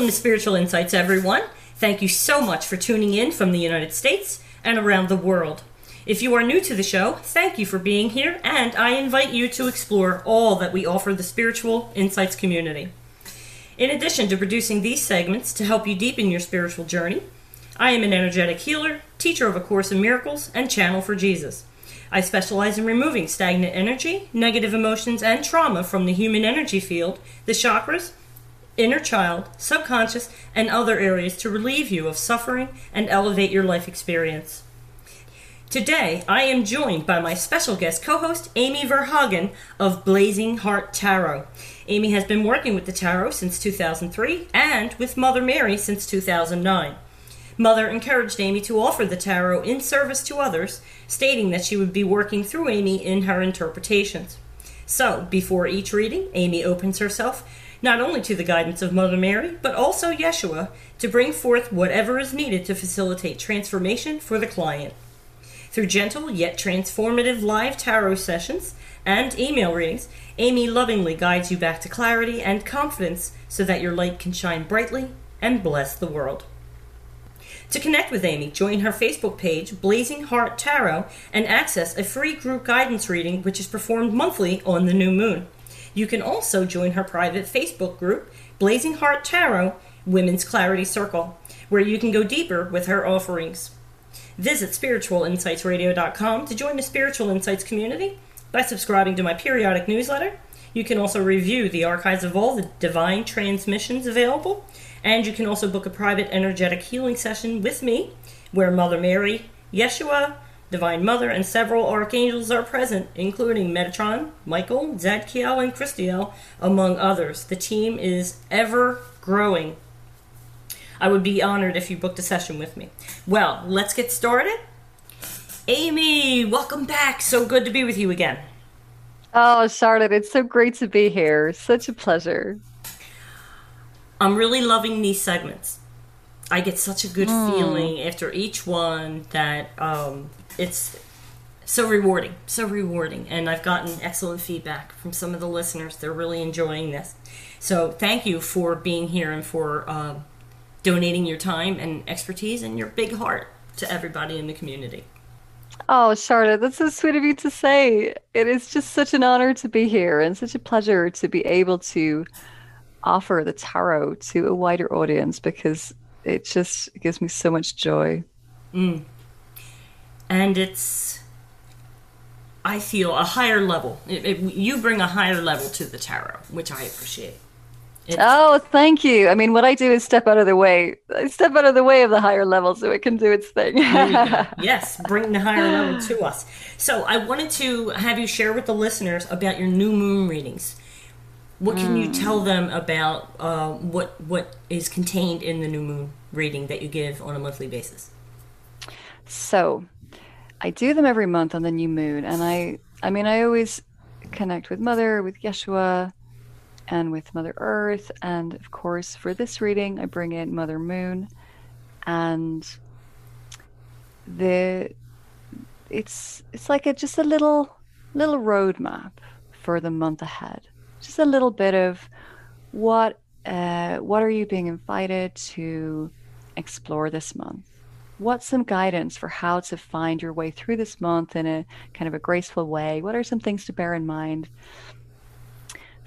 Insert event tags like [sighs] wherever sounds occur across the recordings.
Welcome to Spiritual Insights, everyone. Thank you so much for tuning in from the United States and around the world. If you are new to the show, thank you for being here, and I invite you to explore all that we offer the Spiritual Insights community. In addition to producing these segments to help you deepen your spiritual journey, I am an energetic healer, teacher of A Course in Miracles, and channel for Jesus. I specialize in removing stagnant energy, negative emotions, and trauma from the human energy field, the chakras, inner child, subconscious, and other areas to relieve you of suffering and elevate your life experience. Today, I am joined by my special guest co host, Amy Verhagen of Blazing Heart Tarot. Amy has been working with the tarot since 2003 and with Mother Mary since 2009. Mother encouraged Amy to offer the tarot in service to others, stating that she would be working through Amy in her interpretations. So, before each reading, Amy opens herself not only to the guidance of Mother Mary, but also Yeshua to bring forth whatever is needed to facilitate transformation for the client. Through gentle yet transformative live tarot sessions and email readings, Amy lovingly guides you back to clarity and confidence so that your light can shine brightly and bless the world. To connect with Amy, join her Facebook page, Blazing Heart Tarot, and access a free group guidance reading which is performed monthly on the new moon. You can also join her private Facebook group, Blazing Heart Tarot Women's Clarity Circle, where you can go deeper with her offerings. Visit spiritualinsightsradio.com to join the Spiritual Insights community by subscribing to my periodic newsletter. You can also review the archives of all the divine transmissions available, and you can also book a private energetic healing session with me, where Mother Mary, Yeshua, Divine Mother, and several archangels are present, including Metatron, Michael, Zadkiel, and Christiel, among others. The team is ever growing. I would be honored if you booked a session with me. Well, let's get started. Amy, welcome back. So good to be with you again. Oh, Charlotte, it's so great to be here. Such a pleasure. I'm really loving these segments. I get such a good mm. feeling after each one that um, it's so rewarding, so rewarding. And I've gotten excellent feedback from some of the listeners. They're really enjoying this. So thank you for being here and for uh, donating your time and expertise and your big heart to everybody in the community. Oh, Charlotte, that's so sweet of you to say. It is just such an honor to be here and such a pleasure to be able to offer the tarot to a wider audience because it just gives me so much joy. Mm. And it's, I feel, a higher level. It, it, you bring a higher level to the tarot, which I appreciate. It's, oh, thank you. I mean, what I do is step out of the way. I step out of the way of the higher level so it can do its thing. [laughs] yes, bring the higher level to us. So, I wanted to have you share with the listeners about your new moon readings. What can mm. you tell them about uh, what what is contained in the new moon reading that you give on a monthly basis? So, I do them every month on the new moon, and I I mean I always connect with Mother, with Yeshua, and with Mother Earth, and of course for this reading I bring in Mother Moon, and the it's it's like a just a little little roadmap for the month ahead just a little bit of what uh, what are you being invited to explore this month? What's some guidance for how to find your way through this month in a kind of a graceful way? What are some things to bear in mind?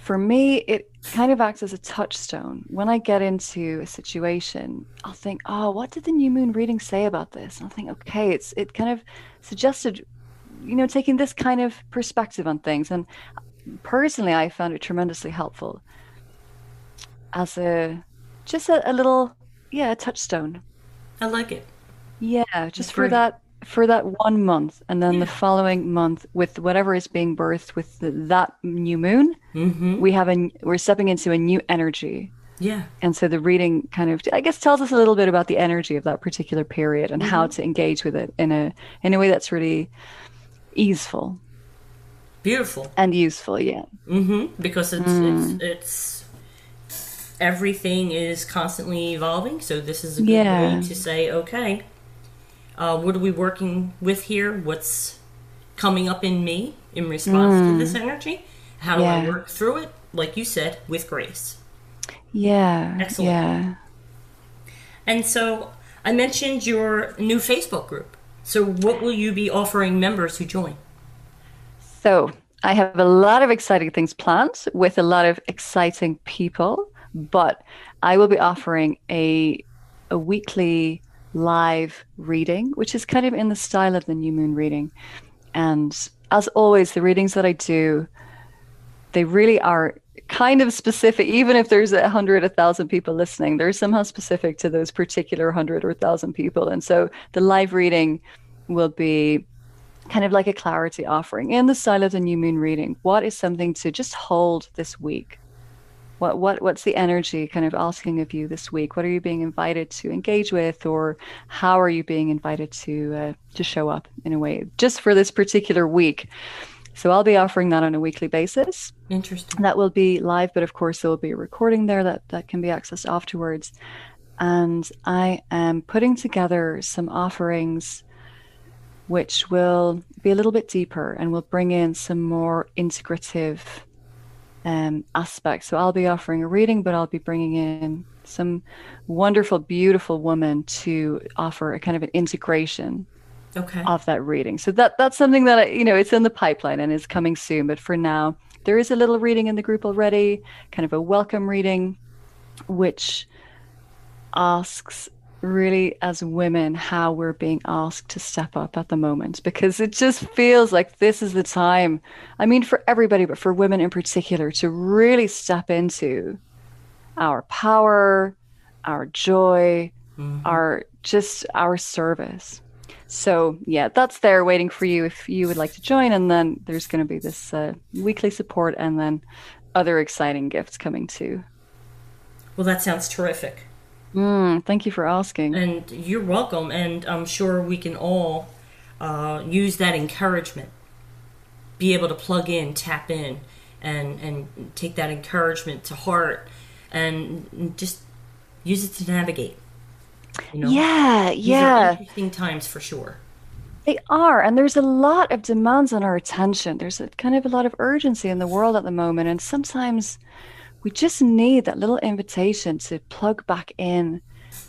for me, it kind of acts as a touchstone. When I get into a situation, I'll think, oh, what did the new moon reading say about this? And I'll think, okay, it's it kind of suggested, you know, taking this kind of perspective on things. And personally, I found it tremendously helpful as a just a, a little, yeah, a touchstone. I like it. Yeah, just for that for that one month and then yeah. the following month with whatever is being birthed with the, that new moon mm-hmm. we have a we're stepping into a new energy yeah and so the reading kind of i guess tells us a little bit about the energy of that particular period and mm-hmm. how to engage with it in a in a way that's really easeful beautiful and useful yeah mm-hmm. because it's mm. it's it's everything is constantly evolving so this is a good yeah. way to say okay uh, what are we working with here? What's coming up in me in response mm. to this energy? How do yeah. I work through it? Like you said, with grace. Yeah. Excellent. Yeah. And so I mentioned your new Facebook group. So what will you be offering members who join? So I have a lot of exciting things planned with a lot of exciting people, but I will be offering a a weekly live reading, which is kind of in the style of the new moon reading. And as always, the readings that I do, they really are kind of specific, even if there's a hundred, a thousand people listening, they're somehow specific to those particular hundred or thousand people. And so the live reading will be kind of like a clarity offering in the style of the new moon reading. What is something to just hold this week? What what what's the energy kind of asking of you this week? What are you being invited to engage with or how are you being invited to uh, to show up in a way just for this particular week? So i'll be offering that on a weekly basis. Interesting. That will be live but of course there will be a recording there that that can be accessed afterwards. And i am putting together some offerings which will be a little bit deeper and will bring in some more integrative um, aspect. So I'll be offering a reading, but I'll be bringing in some wonderful, beautiful woman to offer a kind of an integration okay. of that reading. So that that's something that I, you know it's in the pipeline and is coming soon. But for now, there is a little reading in the group already, kind of a welcome reading, which asks really as women how we're being asked to step up at the moment because it just feels like this is the time i mean for everybody but for women in particular to really step into our power our joy mm-hmm. our just our service. So yeah that's there waiting for you if you would like to join and then there's going to be this uh, weekly support and then other exciting gifts coming too. Well that sounds terrific Mm, thank you for asking. And you're welcome. And I'm sure we can all uh, use that encouragement, be able to plug in, tap in, and and take that encouragement to heart, and just use it to navigate. You know? Yeah, These yeah. interesting times for sure. They are, and there's a lot of demands on our attention. There's a kind of a lot of urgency in the world at the moment, and sometimes we just need that little invitation to plug back in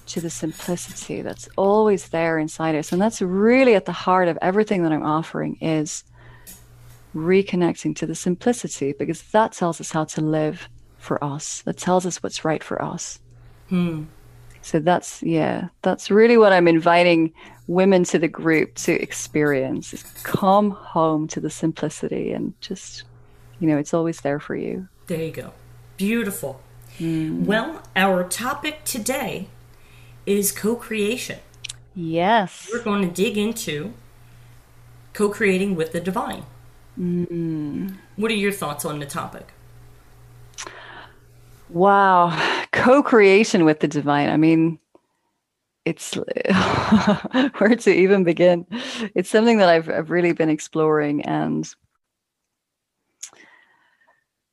to the simplicity that's always there inside us. And that's really at the heart of everything that i'm offering is reconnecting to the simplicity because that tells us how to live for us. That tells us what's right for us. Hmm. so that's yeah that's really what i'm inviting women to the group to experience is come home to the simplicity and just you know it's always there for you. There you go Beautiful. Mm. Well, our topic today is co creation. Yes. We're going to dig into co creating with the divine. Mm. What are your thoughts on the topic? Wow. Co creation with the divine. I mean, it's [laughs] where to even begin. It's something that I've, I've really been exploring and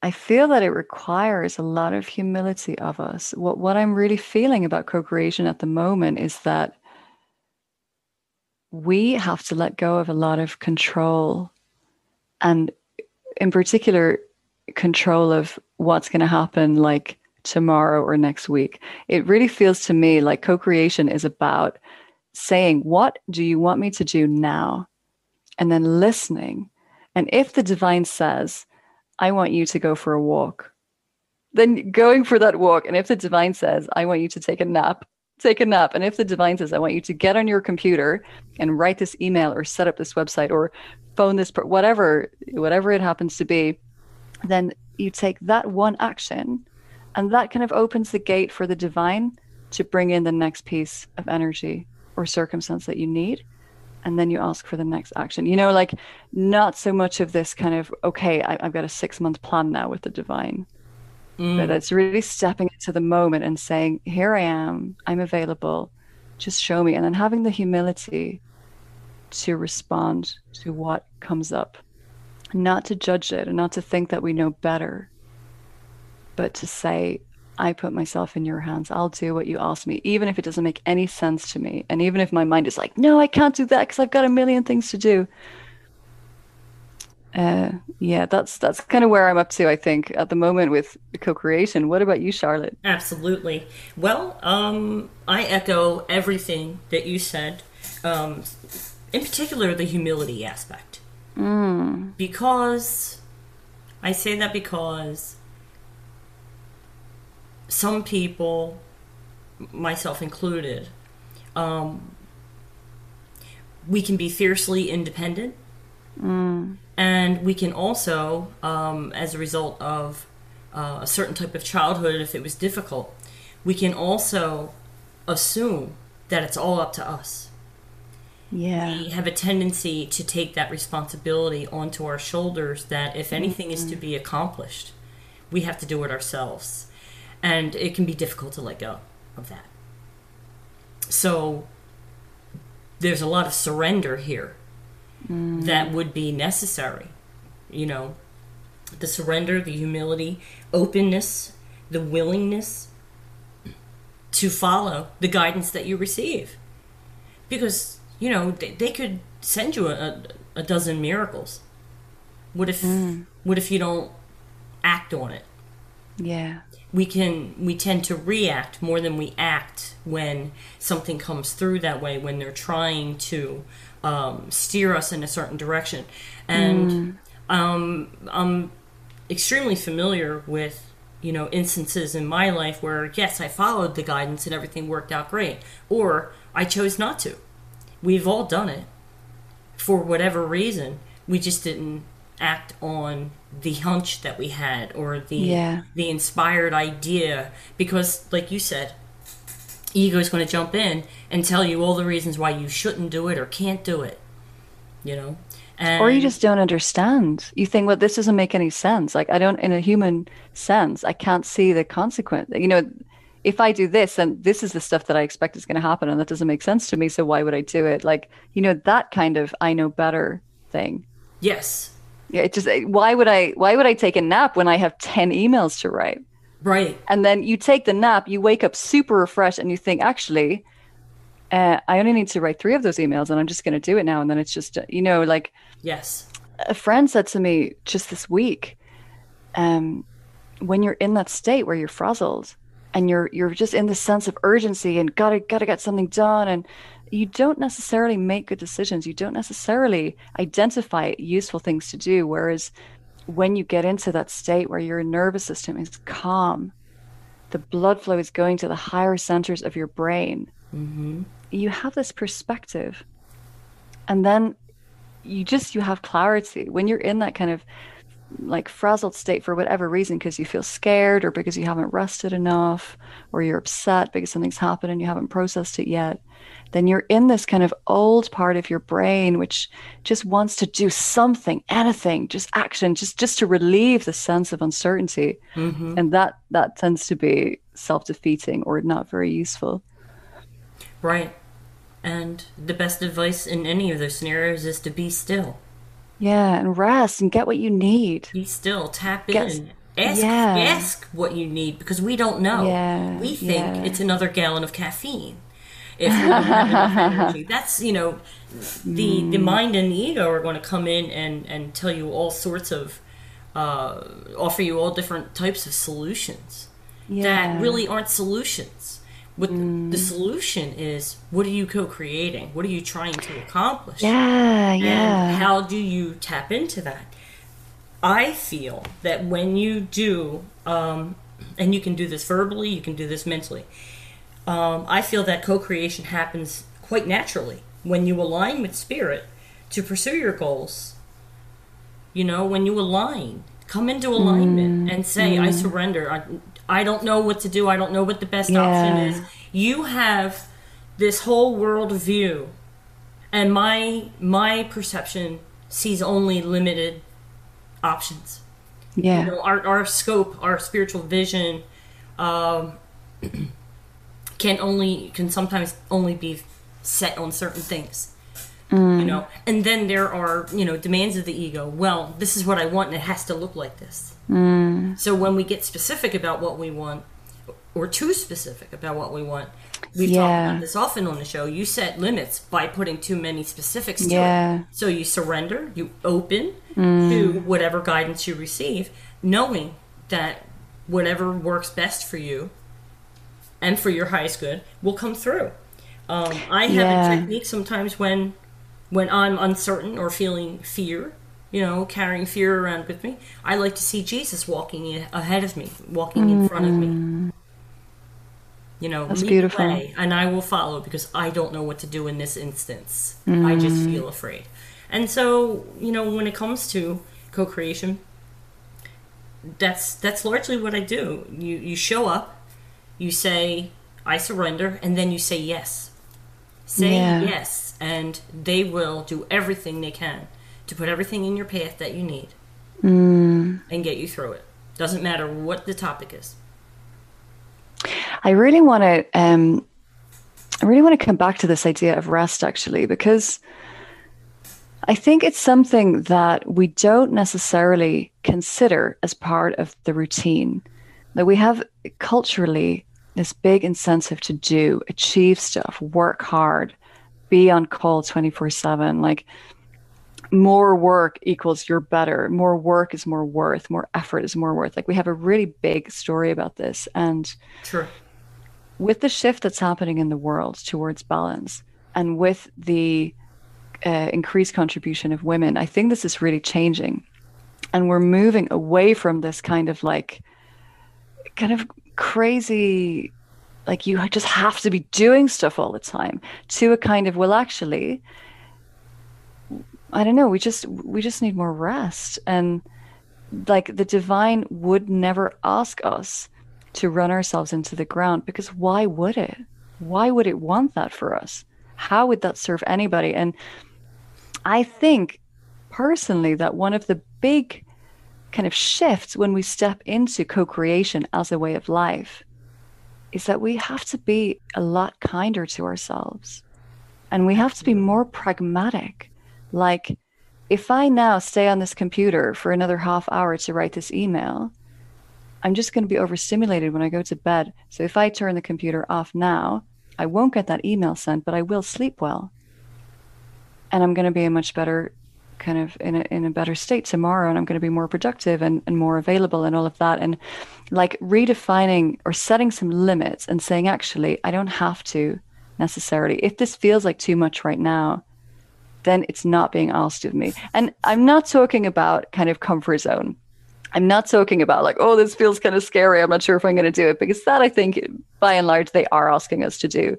I feel that it requires a lot of humility of us. What what I'm really feeling about co-creation at the moment is that we have to let go of a lot of control and in particular control of what's going to happen like tomorrow or next week. It really feels to me like co-creation is about saying what do you want me to do now and then listening. And if the divine says I want you to go for a walk. then going for that walk, and if the divine says, I want you to take a nap, take a nap. And if the divine says, I want you to get on your computer and write this email or set up this website or phone this, whatever, whatever it happens to be, then you take that one action and that kind of opens the gate for the divine to bring in the next piece of energy or circumstance that you need and then you ask for the next action. You know like not so much of this kind of okay I, have got a six month plan now with the divine. Mm. but it's really stepping into the moment and saying here i am i'm available just show me. And then having the humility to respond to what comes up. Not to judge it and not to think that we know better but to say I put myself in your hands. I'll do what you ask me, even if it doesn't make any sense to me. And even if my mind is like, no, I can't do that because I've got a million things to do. Uh, yeah, that's that's kind of where I'm up to. I think at the moment with co-creation. What about you, Charlotte? Absolutely. Well, um, I echo everything that you said. Um, in particular, the humility aspect, mm. because I say that because some people, myself included, um, we can be fiercely independent. Mm. And we can also, um, as a result of uh, a certain type of childhood, if it was difficult, we can also assume that it's all up to us. Yeah. We have a tendency to take that responsibility onto our shoulders that if anything mm-hmm. is to be accomplished, we have to do it ourselves and it can be difficult to let go of that. So there's a lot of surrender here mm. that would be necessary. You know, the surrender, the humility, openness, the willingness to follow the guidance that you receive. Because, you know, they, they could send you a, a, dozen miracles. What if mm. what if you don't act on it? Yeah we can we tend to react more than we act when something comes through that way when they're trying to um, steer us in a certain direction. And mm. um, i'm extremely familiar with you know instances in my life where yes i followed the guidance and everything worked out great or i chose not to. We've all done it. For whatever reason we just didn't act on the hunch that we had or the yeah. the inspired idea because like you said ego is going to jump in and tell you all the reasons why you shouldn't do it or can't do it you know? And or you just don't understand. You think well this doesn't make any sense. Like i don't in a human sense i can't see the consequence you know if i do this and this is the stuff that i expect is going to happen and that doesn't make sense to me so why would i do it? Like you know that kind of i know better thing. Yes yeah, it just why would I why would I take a nap when I have 10 emails to write? Right. And then you take the nap, you wake up super refreshed and you think actually uh, I only need to write 3 of those emails and I'm just going to do it now and then it's just you know like Yes. A friend said to me just this week um when you're in that state where you're frazzled and you're you're just in this sense of urgency and gotta gotta get something done and you don't necessarily make good decisions. You don't necessarily identify useful things to do. Whereas when you get into that state where your nervous system is calm, the blood flow is going to the higher centers of your brain, mm-hmm. you have this perspective. And then you just you have clarity when you're in that kind of like frazzled state for whatever reason because you feel scared or because you haven't rested enough or you're upset because something's happened and you haven't processed it yet then you're in this kind of old part of your brain which just wants to do something anything just action just just to relieve the sense of uncertainty. Mm-hmm. and that that tends to be self-defeating or not very useful. Right. And the best advice in any of those scenarios is to be still yeah and rest and get what you need be still tap get, in ask yeah. ask what you need because we don't know yeah, we think yeah. it's another gallon of caffeine if we have enough [laughs] energy. That's you know, the the mind and the ego are going to come in and and tell you all sorts of, uh, offer you all different types of solutions yeah. that really aren't solutions. What mm. the solution is, what are you co-creating? What are you trying to accomplish? Yeah, and yeah. How do you tap into that? I feel that when you do um, and you can do this verbally, you can do this mentally. Um, I feel that co creation happens quite naturally when you align with spirit to pursue your goals. You know, when you align, come into alignment Mm, and say, I surrender. I, I don't know what to do. I don't know what the best option is. You have this whole world view, and my my perception sees only limited options Yeah. you know, our, our scope, our spiritual vision, um, [clears throat] can only can sometimes only be set on certain things. You know, and then there are you know demands of the ego. Well, this is what I want, and it has to look like this. So when we get specific about what we want, or too specific about what we want, we've talked about this often on the show. You set limits by putting too many specifics to Yeah. it. So you surrender, you open to whatever guidance you receive, knowing that whatever works best for you and for your highest good will come through. Um, I have Yeah. a technique sometimes when when I'm uncertain or feeling fear, you know, carrying fear around with me. I like to see Jesus walking ahead of me, walking in front of me. You know, That's beautiful. and I will follow because I don't know what to do in this instance. I just Mm. feel afraid. And so, you know, when it comes to co-creation, that's that's largely what I do. You you show up, you say I surrender, and then you say yes. Say Yeah. yes, and they will do everything they can to put everything in your path that you need Mm. and get you through it. Doesn't matter what the topic is. I really want to um I really want to come back to this idea of rest actually because I think it's something that we don't necessarily consider as part of the routine. That we have culturally this big incentive to do, achieve stuff, work hard, be on call 24/7 like more work equals you're better. More work is more worth. More effort is more worth. Like we have a really big story about this and Sure. with the shift that's happening in the world towards balance and with the uh, increased contribution of women, I think this is really changing. And we're moving away from this kind of like, kind of crazy, like you just have to be doing stuff all the time to a kind of, well, actually, I don't know, we just, we just need more rest. And like the divine would never ask us to run ourselves into the ground because why would it? Why would it want that for us? How would that serve anybody? And I think personally that one of the big kind of shifts when we step into co creation as a way of life is that we have to be a lot kinder to ourselves and we have to be more pragmatic. Like, if I now stay on this computer for another half hour to write this email, I'm just going to be overstimulated when I go to bed. So if I turn the computer off now, I won't get that email sent, but I will sleep well. And I'm going to be a much better kind of in a, in a better state tomorrow and I'm going to be more productive and, and more available and all of that. And like redefining or setting some limits and saying, actually, I don't have to necessarily. If this feels like too much right now, then it's not being asked of me. And I'm not talking about kind of comfort zone. I'm not talking about like, oh, this feels kind of scary. I'm not sure if I'm going to do it because that I think by and large they are asking us to do.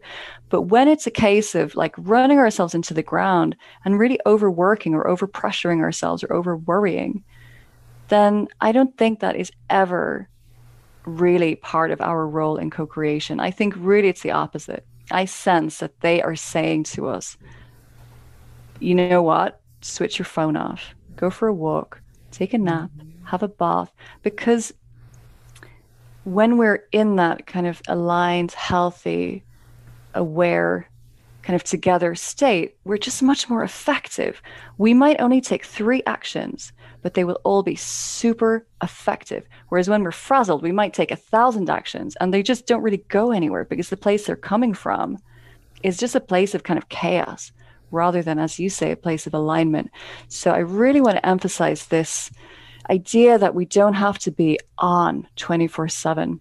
But when it's a case of like running ourselves into the ground and really overworking or over pressuring ourselves or over worrying, then I don't think that is ever really part of our role in co creation. I think really it's the opposite. I sense that they are saying to us, you know what? Switch your phone off, go for a walk, take a nap, have a bath. Because when we're in that kind of aligned, healthy, aware, kind of together state, we're just much more effective. We might only take three actions, but they will all be super effective. Whereas when we're frazzled, we might take a thousand actions and they just don't really go anywhere because the place they're coming from is just a place of kind of chaos rather than, as you say, a place of alignment. So I really want to emphasize this idea that we don't have to be on 24 7.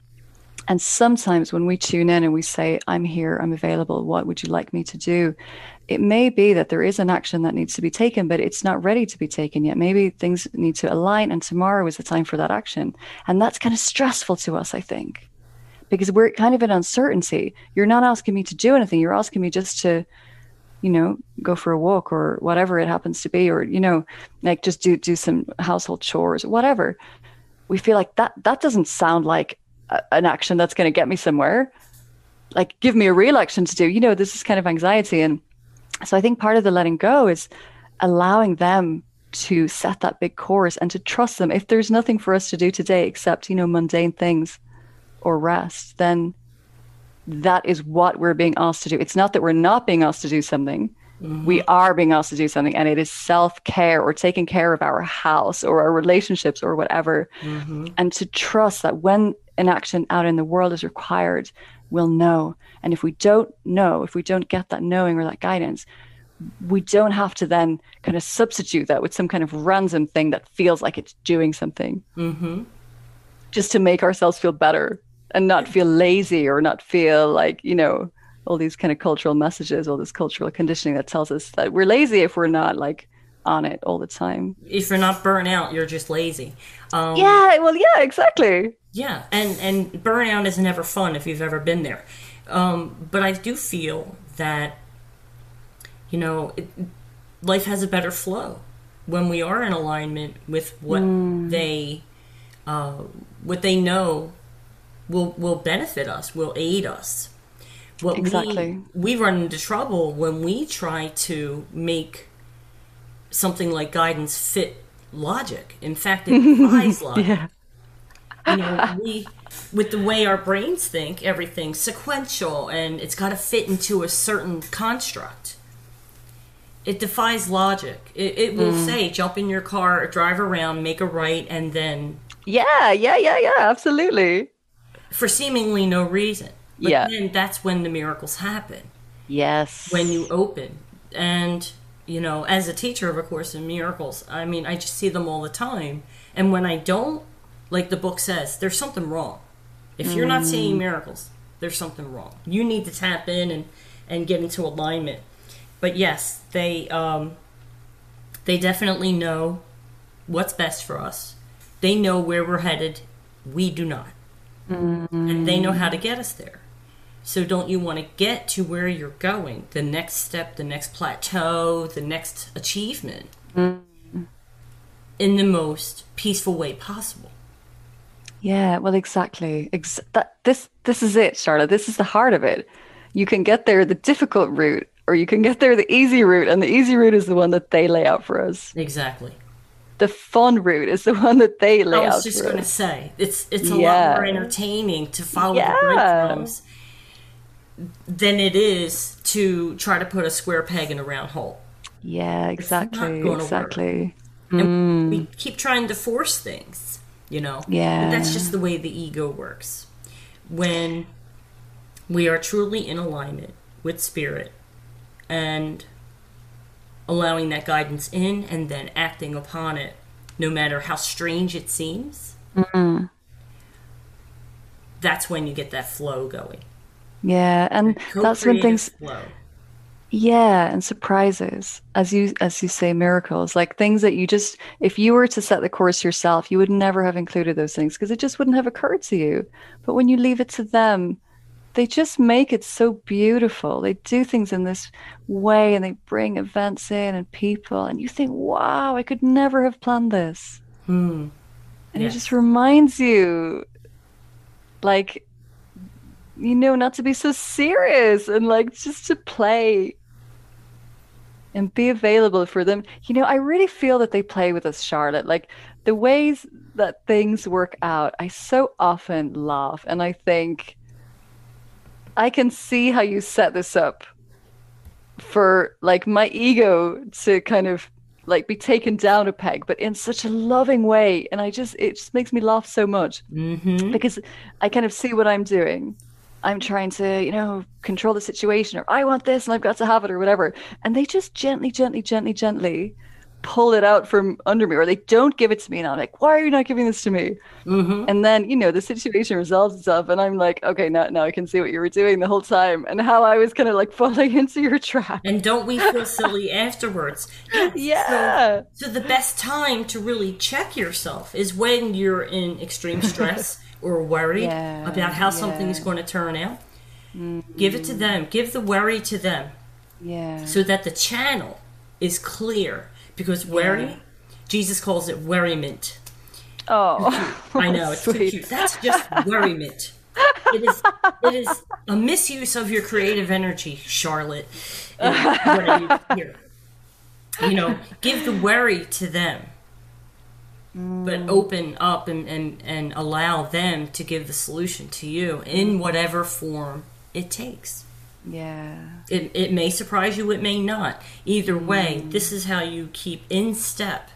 And sometimes when we tune in and we say, I'm here, I'm available, what would you like me to do? It may be that there is an action that needs to be taken, but it's not ready to be taken yet. Maybe things need to align, and tomorrow is the time for that action. And that's kind of stressful to us, I think, because we're kind of in uncertainty. You're not asking me to do anything, you're asking me just to you know go for a walk or whatever it happens to be or you know like just do do some household chores whatever. We feel like that that doesn't sound like a, an action that's going to get me somewhere. Like give me a real action to do. You know this is kind of anxiety. And so i think part of the letting go is allowing them to set that big course and to trust them. If there's nothing for us to do today except you know mundane things or rest then that is what we're being asked to do. It's not that we're not being asked to do something. Mm-hmm. We are being asked to do something, and it is self care or taking care of our house or our relationships or whatever. Mm-hmm. And to trust that when an action out in the world is required, we'll know. And if we don't know, if we don't get that knowing or that guidance, we don't have to then kind of substitute that with some kind of random thing that feels like it's doing something mm-hmm. just to make ourselves feel better and not feel lazy or not feel like you know all these kind of cultural messages all this cultural conditioning that tells us that we're lazy if we're not like on it all the time. If you're not burnt out you're just lazy. Um, yeah well yeah exactly. Yeah and and burnout is never fun if you've ever been there. Um, but i do feel that you know it, life has a better flow when we are in alignment with what mm. they uh, what they know will will benefit us, will aid us. What exactly. We, we run into trouble when we try to make something like guidance fit logic. In fact, it [laughs] defies logic. yeah. You know, we with the way our brains think, everything's sequential and it's got to fit into a certain construct. It defies logic. It, it will mm. say, jump in your car, drive around, make a right, and then. Yeah, yeah, yeah, yeah, absolutely for seemingly no reason. But yeah. then that's when the miracles happen. Yes. When you open. And, you know, as a teacher of A Course in Miracles, I mean, I just see them all the time. And when I don't, like the book says, there's something wrong. If you're not seeing mm. miracles, there's something wrong. You need to tap in and, and get into alignment. But yes, they um, they definitely know what's best for us. They know where we're headed. We do not. Mm-hmm. And they know how to get us there. So don't you want to get to where you're going, the next step, the next plateau, the next achievement mm-hmm. in the most peaceful way possible? Yeah, well exactly. Ex- that this this is it, Charlotte. This is the heart of it. You can get there the difficult route or you can get there the easy route and the easy route is the one that they lay out for us. Exactly the fun route is the [laughs] one that they lay out. I was just going to say it's it's a yeah. lot more entertaining to follow yeah. the breadcrumbs than it is to try to put a square peg in a round hole. Yeah, exactly, exactly. Mm. we keep trying to force things, you know. Yeah, but that's just the way the ego works. When we are truly in alignment with spirit and allowing that guidance in and then acting upon it, no matter how strange it seems. Mm-hmm. That's when you get that flow going. Yeah, and that's when things flow. Yeah, and surprises, as you as you say, miracles, like things that you just, if you were to set the course yourself, you would never have included those things because it just wouldn't have occurred to you. But when you leave it to them, they just make it so beautiful. They do things in this way and they bring events in and people, and you think, wow, I could never have planned this. Hmm. And yeah. it just reminds you, like, you know, not to be so serious and like just to play and be available for them. You know, I really feel that they play with us, Charlotte. Like the ways that things work out, I so often laugh and I think, I can see how you set this up for like my ego to kind of like be taken down a peg, but in such a loving way. And I just, it just makes me laugh so much mm-hmm. because I kind of see what I'm doing. I'm trying to, you know, control the situation, or I want this and I've got to have it, or whatever. And they just gently, gently, gently, gently pull it out from under me or they don't give it to me and i'm like why are you not giving this to me Mm-hmm. and then you know the situation resolves itself and i'm like okay now, now i can see what you were doing the whole time and how i was kind of like [laughs] falling into your trap And don't we feel [laughs] silly afterwards? Yeah So, so the best time to really check yourself is when you're in extreme stress [laughs] or worried Yeah, about how something is going to turn out. Give it to them. Give the worry to them yeah so that the channel is clear. Because worry, Jesus calls it worryment. oh I know it's too [laughs] Sweet. cute. That's just worryment. It is it is a misuse of your creative energy, Charlotte. And what I use here. You know, give the worry to them. But mm. open up and, and, and allow them to give the solution to you in whatever form it takes. Yeah It, it may surprise you, it may not. Either way, mm. this is how you keep in step.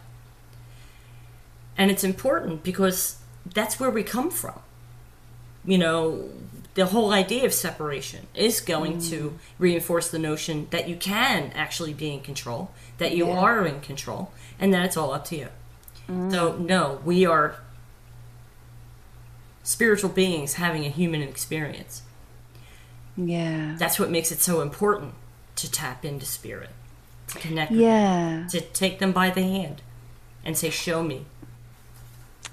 And it's important because that's where we come from. You know, the whole idea of separation is going mm. to reinforce the notion that you can actually be in control, that you Yeah. are in control, and that it's all up to you. Mm. So, no, we are spiritual beings having a human experience. Yeah That's what makes it so important to tap into spirit, to connect, yeah them, to take them by the hand and say, "Show me."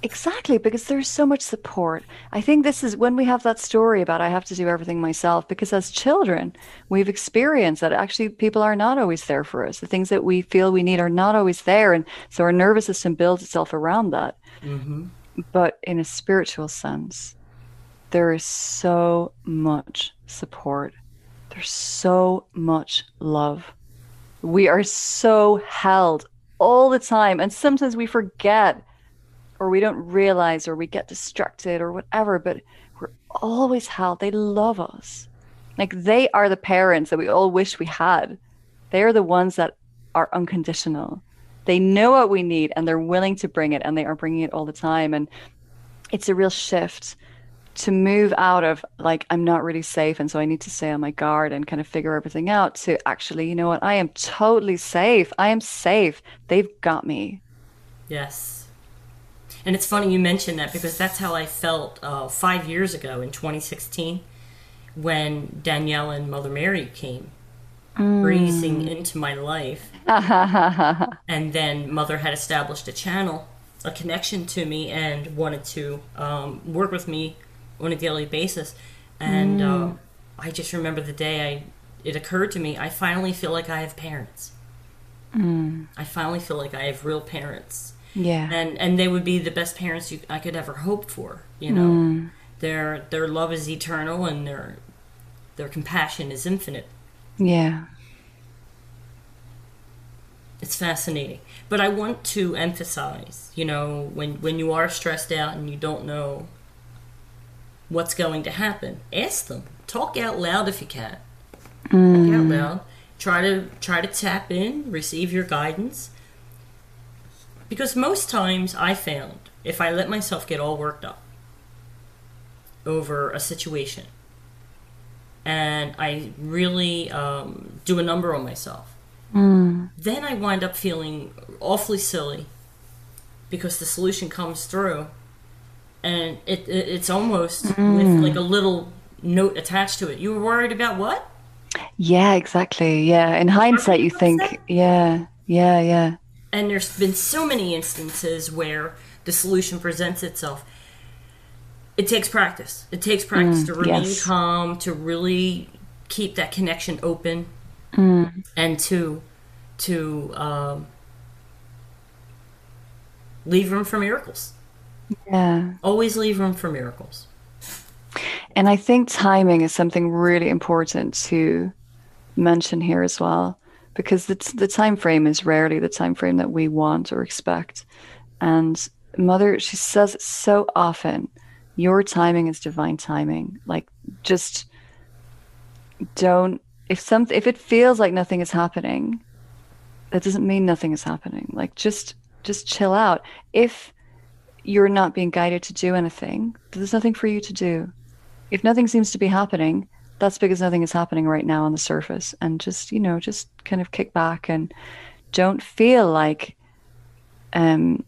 Exactly, because there's so much support. I think this is when we have that story about I have to do everything myself, because as children, we've experienced that actually people are not always there for us. The things that we feel we need are not always there. And so our nervous system builds itself around that. hmm But in a spiritual sense, there is so much support, there's so much love. We are so held all the time. And sometimes we forget or we don't realize or we get distracted or whatever, but we're always held. They love us. Like they are the parents that we all wish we had. They are the ones that are unconditional. They know what we need and they're willing to bring it and they are bringing it all the time. And it's a real shift to move out of like, I'm not really safe. And so I need to stay on my guard and kind of figure everything out to actually, you know what? I am totally safe. I am safe. They've got me. Yes. And it's funny you mentioned that because that's how I felt uh, five years ago in 2016 when Danielle and Mother Mary came breezing into my life. [laughs] and then Mother had established a channel, a connection to me, and wanted to um, work with me on a daily basis. And mm. um, I just remember the day I it occurred to me, I finally feel like I have parents. Mm. I finally feel like I have real parents Yeah. and and they would be the best parents you, I could ever hope for. You know, mm. their their love is eternal and their their compassion is infinite. Yeah. It's fascinating. But I want to emphasize, you know, when when you are stressed out and you don't know what's going to happen, ask them. Talk out loud if you can. Talk out loud. Try to try to tap in, receive your guidance. Because most times I found if I let myself get all worked up over a situation and I really um, do a number on myself, then I wind up feeling awfully silly because the solution comes through and it, it it's almost with mm. like a little note attached to it. You were worried about what? Yeah, exactly. Yeah. In hindsight, you think, yeah, yeah, yeah. And there's been so many instances where the solution presents itself. It takes practice. It takes mm, practice to remain yes. calm, to really keep that connection open, mm. and to to um, leave room for miracles. Yeah. Always leave room for miracles. And I think timing is something really important to mention here as well, because the, the time frame is rarely the time frame that we want or expect. And Mother, she says it so often, your timing is divine timing. Like, just don't. If some if it feels like nothing is happening, that doesn't mean nothing is happening. Like, just just chill out. If you're not being guided to do anything, there's nothing for you to do if nothing seems to be happening, that's because nothing is happening right now on the surface. And just, you know, just kind of kick back and don't feel like um,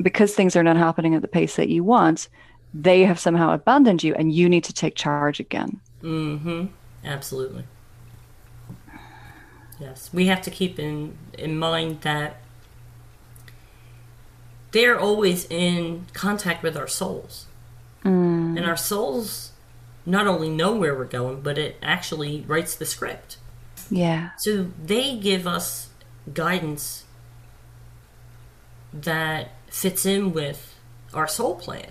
because things are not happening at the pace that you want, they have somehow abandoned you and you need to take charge again. Mm-hmm. Absolutely. Yes. We have to keep in, in mind that they're always in contact with our souls. Mm. And our souls not only know where we're going, but it actually writes the script. Yeah. So they give us guidance that fits in with our soul plan.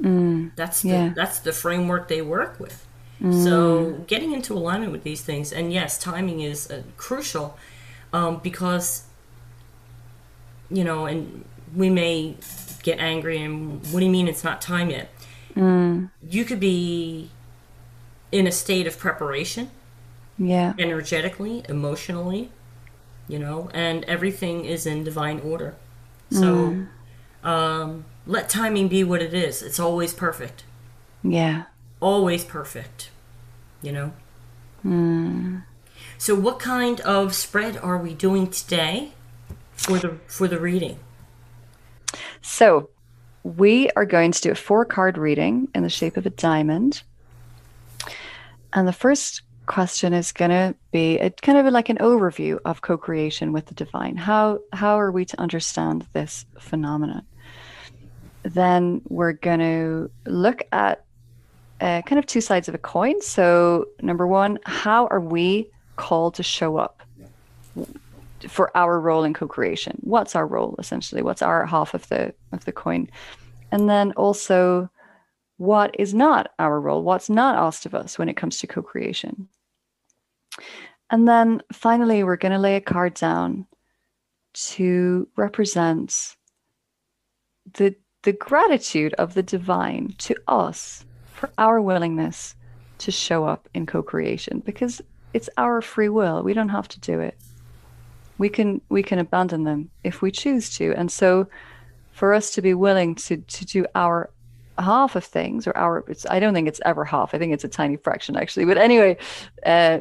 Mm. That's the, Yeah. that's the framework they work with. So getting into alignment with these things, and yes, timing is uh, crucial um, because you know, and we may get angry and what do you mean it's not time yet? Mm. You could be in a state of preparation Yeah. energetically, emotionally, you know, and everything is in divine order. Mm. So um, let timing be what it is. It's always perfect. Yeah. Always perfect, you know? Mm. So what kind of spread are we doing today for the for the reading? So we are going to do a four card reading in the shape of a diamond. And the first question is going to be a, kind of like an overview of co-creation with the divine. How how are we to understand this phenomenon? Then we're going to look at uh, kind of two sides of a coin. So number one, how are we called to show up for our role in co-creation? What's our role essentially? What's our half of the of the coin? And then also, what is not our role? What's not asked of us when it comes to co-creation? And then finally, we're going to lay a card down to represent the the gratitude of the divine to us for our willingness to show up in co-creation because it's our free will. We don't have to do it. We can we can abandon them if we choose to. And so for us to be willing to to do our half of things or our it's I don't think it's ever half. I think it's a tiny fraction actually. But anyway, uh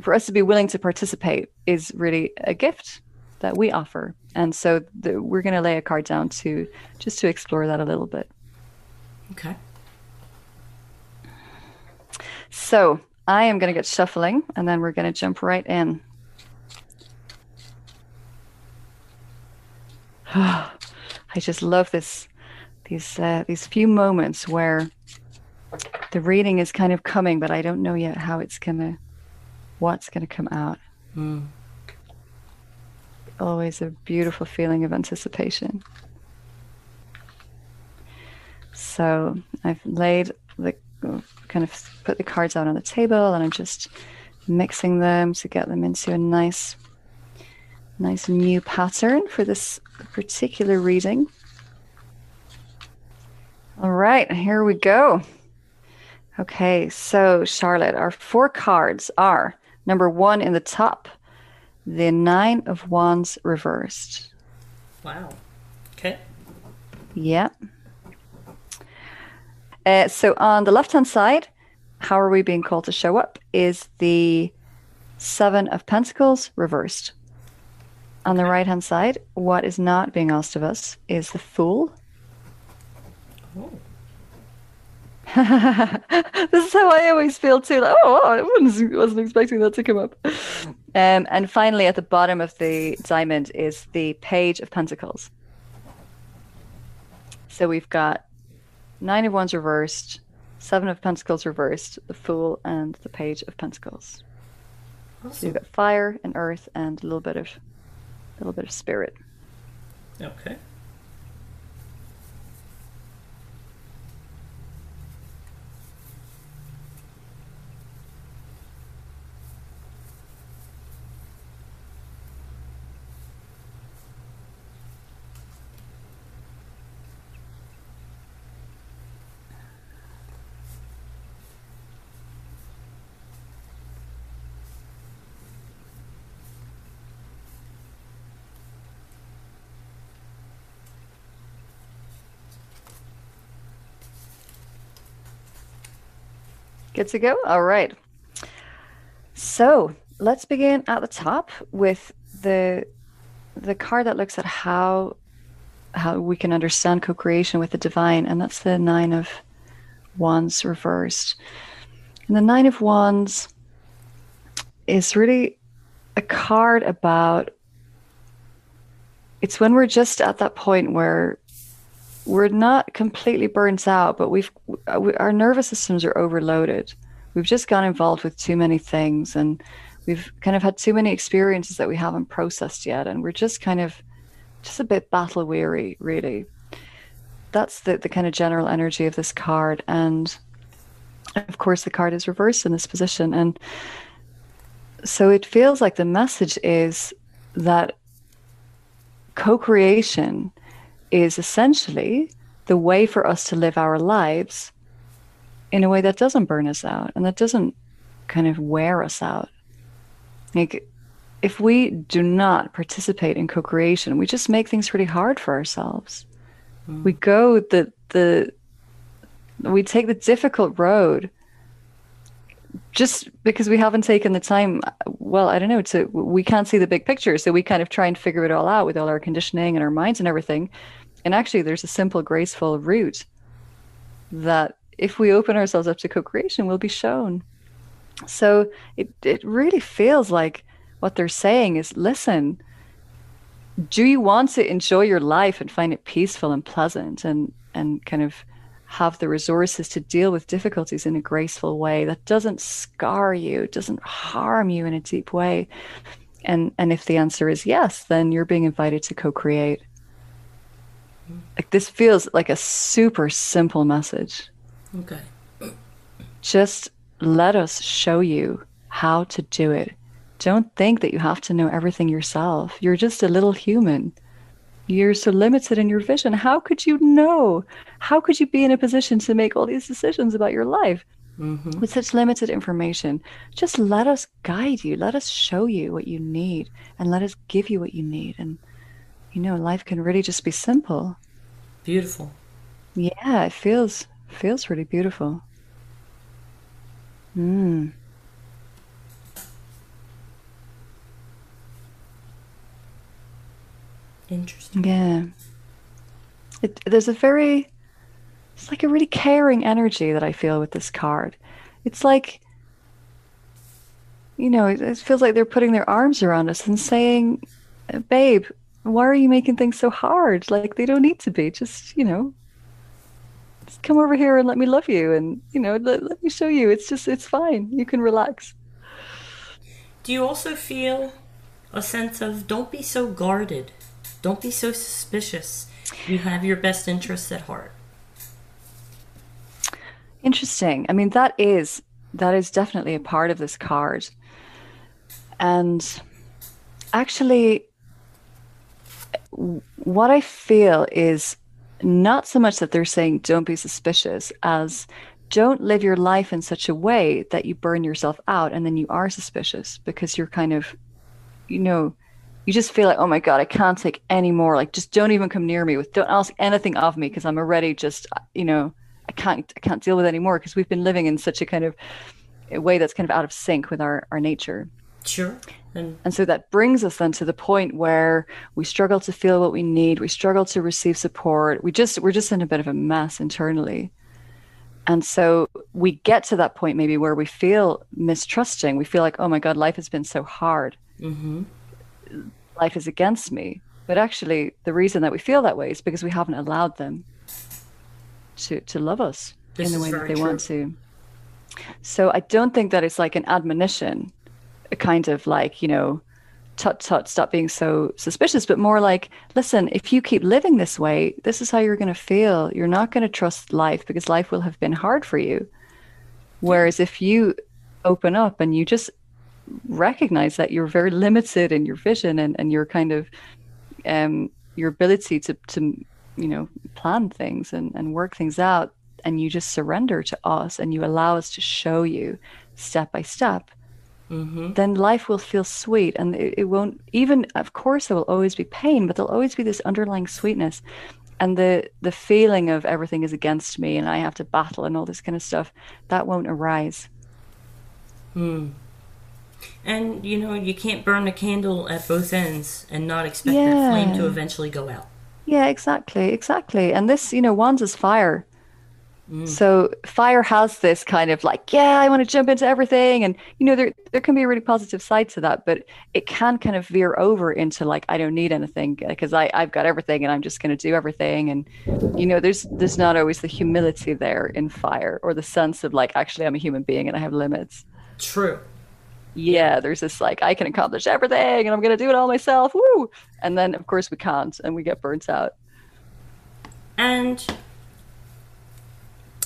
for us to be willing to participate is really a gift that we offer. And so the, we're going to lay a card down to just to explore that a little bit. Okay. So I am going to get shuffling and then we're going to jump right in. [sighs] I just love this these uh, these few moments where the reading is kind of coming, but I don't know yet how it's gonna what's gonna come out. Mm. Always a beautiful feeling of anticipation. So I've laid the kind of put the cards out on the table and I'm just mixing them to get them into a nice nice new pattern for this particular reading. All right, here we go. Okay, so Charlotte, our four cards are number one in the top, the Nine of Wands reversed. Wow. Okay. Yep. Uh, so on the left hand side, how are we being called to show up? Is the Seven of Pentacles reversed. On the right hand side, what is not being asked of us is the Fool. Oh. [laughs] this is how I always feel too. Like, oh, I wasn't, wasn't expecting that to come up. Um, and finally, at the bottom of the diamond is the Page of Pentacles. So we've got Nine of Wands reversed, Seven of Pentacles reversed, the Fool, and the Page of Pentacles. So you've got fire and earth and a little bit of, a little bit of spirit. Okay. Good to go? All right. So let's begin at the top with the the card that looks at how how we can understand co-creation with the divine, and that's the nine of wands reversed. And the nine of wands is really a card about it's when we're just at that point where we're not completely burnt out, but we've our nervous systems are overloaded. We've just got involved with too many things, and we've kind of had too many experiences that we haven't processed yet, and we're just kind of just a bit battle weary, really. That's the the kind of general energy of this card, and of course, the card is reversed in this position, and so it feels like the message is that co-creation is essentially the way for us to live our lives in a way that doesn't burn us out and that doesn't kind of wear us out. Like, if we do not participate in co-creation, we just make things really hard for ourselves. Mm. We go the the we take the difficult road just because we haven't taken the time well i don't know to we can't see the big picture so we kind of try and figure it all out with all our conditioning and our minds and everything and actually there's a simple graceful route that if we open ourselves up to co-creation will be shown so it, it really feels like what they're saying is listen do you want to enjoy your life and find it peaceful and pleasant and and kind of have the resources to deal with difficulties in a graceful way that doesn't scar you, doesn't harm you in a deep way. And and if the answer is yes, then you're being invited to co-create. Like this feels like a super simple message. Okay. Just let us show you how to do it. Don't think that you have to know everything yourself. You're just a little human you're so limited in your vision. How could you know? How could you be in a position to make all these decisions about your life mm-hmm. with such limited information? Just let us guide you. Let us show you what you need and let us give you what you need. And, you know, life can really just be simple. Beautiful. Yeah, it feels feels really beautiful. Mm. Interesting. Yeah. It, there's a very, it's like a really caring energy that I feel with this card. It's like, you know, it, it feels like they're putting their arms around us and saying, babe, why are you making things so hard? Like they don't need to be. Just, you know, just come over here and let me love you. And, you know, let, let me show you. It's just, it's fine. You can relax. Do you also feel a sense of don't be so guarded? Don't be so suspicious. You have your best interests at heart. Interesting. I mean, that is that is definitely a part of this card. And actually, what I feel is not so much that they're saying don't be suspicious as don't live your life in such a way that you burn yourself out and then you are suspicious because you're kind of, you know, you just feel like, oh my God, I can't take any more. Like, just don't even come near me with, don't ask anything of me because I'm already just, you know, I can't, I can't deal with anymore because we've been living in such a kind of a way that's kind of out of sync with our, our nature. Sure. And, and so that brings us then to the point where we struggle to feel what we need. We struggle to receive support. We just, we're just in a bit of a mess internally. And so we get to that point maybe where we feel mistrusting. We feel like, oh my God, life has been so hard. Mm-hmm life is against me. But actually, the reason that we feel that way is because we haven't allowed them to to love us this in the way that they true. want to. So I don't think that it's like an admonition, a kind of like you know, tut tut, stop being so suspicious, but more like, listen, if you keep living this way, this is how you're going to feel. You're not going to trust life because life will have been hard for you. Whereas if you open up and you just recognize that you're very limited in your vision and, and your kind of um, your ability to, to you know plan things and, and work things out and you just surrender to us and you allow us to show you step by step mm-hmm. then life will feel sweet and it, it won't even of course there will always be pain but there'll always be this underlying sweetness and the the feeling of everything is against me and i have to battle and all this kind of stuff that won't arise Hmm. And you know, you can't burn a candle at both ends and not expect yeah. that flame to eventually go out. Yeah, exactly, exactly. And this, you know, wands is fire. So fire has this kind of like, yeah, I want to jump into everything, and you know, there there can be a really positive side to that, but it can kind of veer over into like, I don't need anything because I I've got everything, and I'm just going to do everything, and you know, there's there's not always the humility there in fire or the sense of like, actually, I'm a human being and I have limits. True. Yeah, there's this like, I can accomplish everything, and I'm going to do it all myself, woo! And then of course we can't, and we get burnt out. And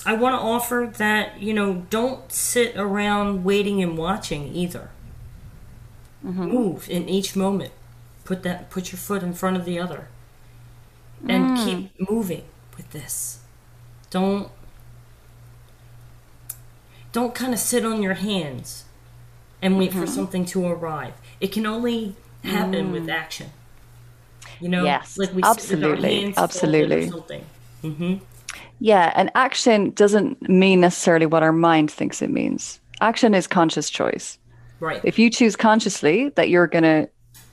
I want to offer that, you know, don't sit around waiting and watching either. Mm-hmm. Move in each moment. Put that put your foot in front of the other. And mm. keep moving with this. Don't don't kind of sit on your hands and wait for mm-hmm. something to arrive. It can only happen with mm. action. You know, Yes, like we sit with our absolutely, hands folded or absolutely. something. Mm-hmm. Yeah, and action doesn't mean necessarily what our mind thinks it means. Action is conscious choice. Right. If you choose consciously that you're going to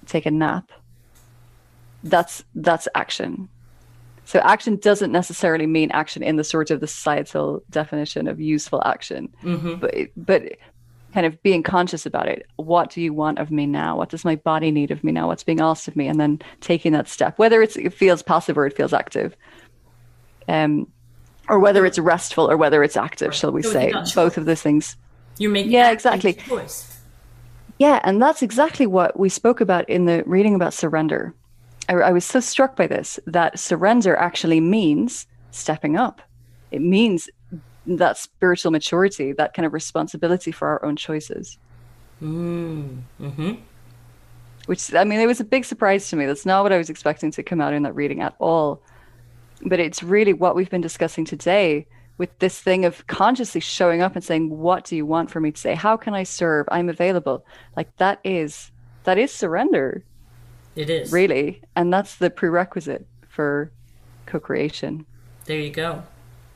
take a nap, that's that's action. So action doesn't necessarily mean action in the sort of the societal definition of useful action, but but kind of being conscious about it. What do you want of me now? What does my body need of me now? What's being asked of me? And then taking that step, whether it's, it feels passive or it feels active, um, or whether it's restful or whether it's active, shall we say? Both of those things. You're making Yeah, exactly. choice. Yeah, and that's exactly what we spoke about in the reading about surrender. I, I was so struck by this that surrender actually means stepping up. It means that spiritual maturity, that kind of responsibility for our own choices. Mm-hmm. Which, I mean, it was a big surprise to me. That's not what I was expecting to come out in that reading at all. But it's really what we've been discussing today with this thing of consciously showing up and saying, What do you want for me to say? How can I serve? I'm available. Like that is that is surrender. It is. really and that's the prerequisite for co-creation There you go.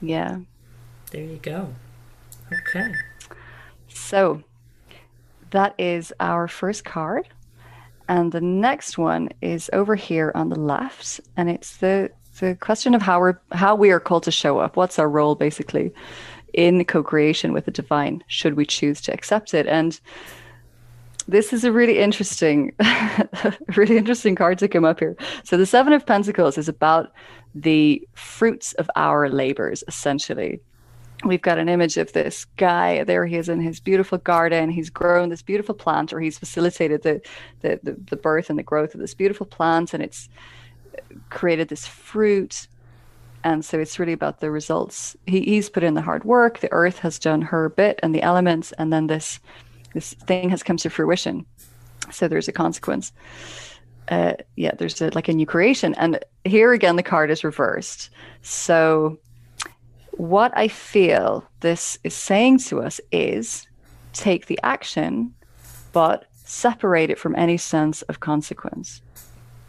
yeah There you go. Okay. so that is our first card and the next one is over here on the left and it's the the question of how we're how we are called to show up. What's our role basically in co-creation with the divine? Should we choose to accept it? And this is a really interesting [laughs] really interesting card to come up here. So the seven of pentacles is about the fruits of our labors essentially. We've got an image of this guy. There he is in his beautiful garden. He's grown this beautiful plant or he's facilitated the the, the, the birth and the growth of this beautiful plant. And it's created this fruit. And so it's really about the results. He, he's put in the hard work. The earth has done her bit and the elements. And then this this thing has come to fruition. So there's a consequence. Uh yeah there's a, like a new creation. And here again the card is reversed. So what i feel this is saying to us is take the action but separate it from any sense of consequence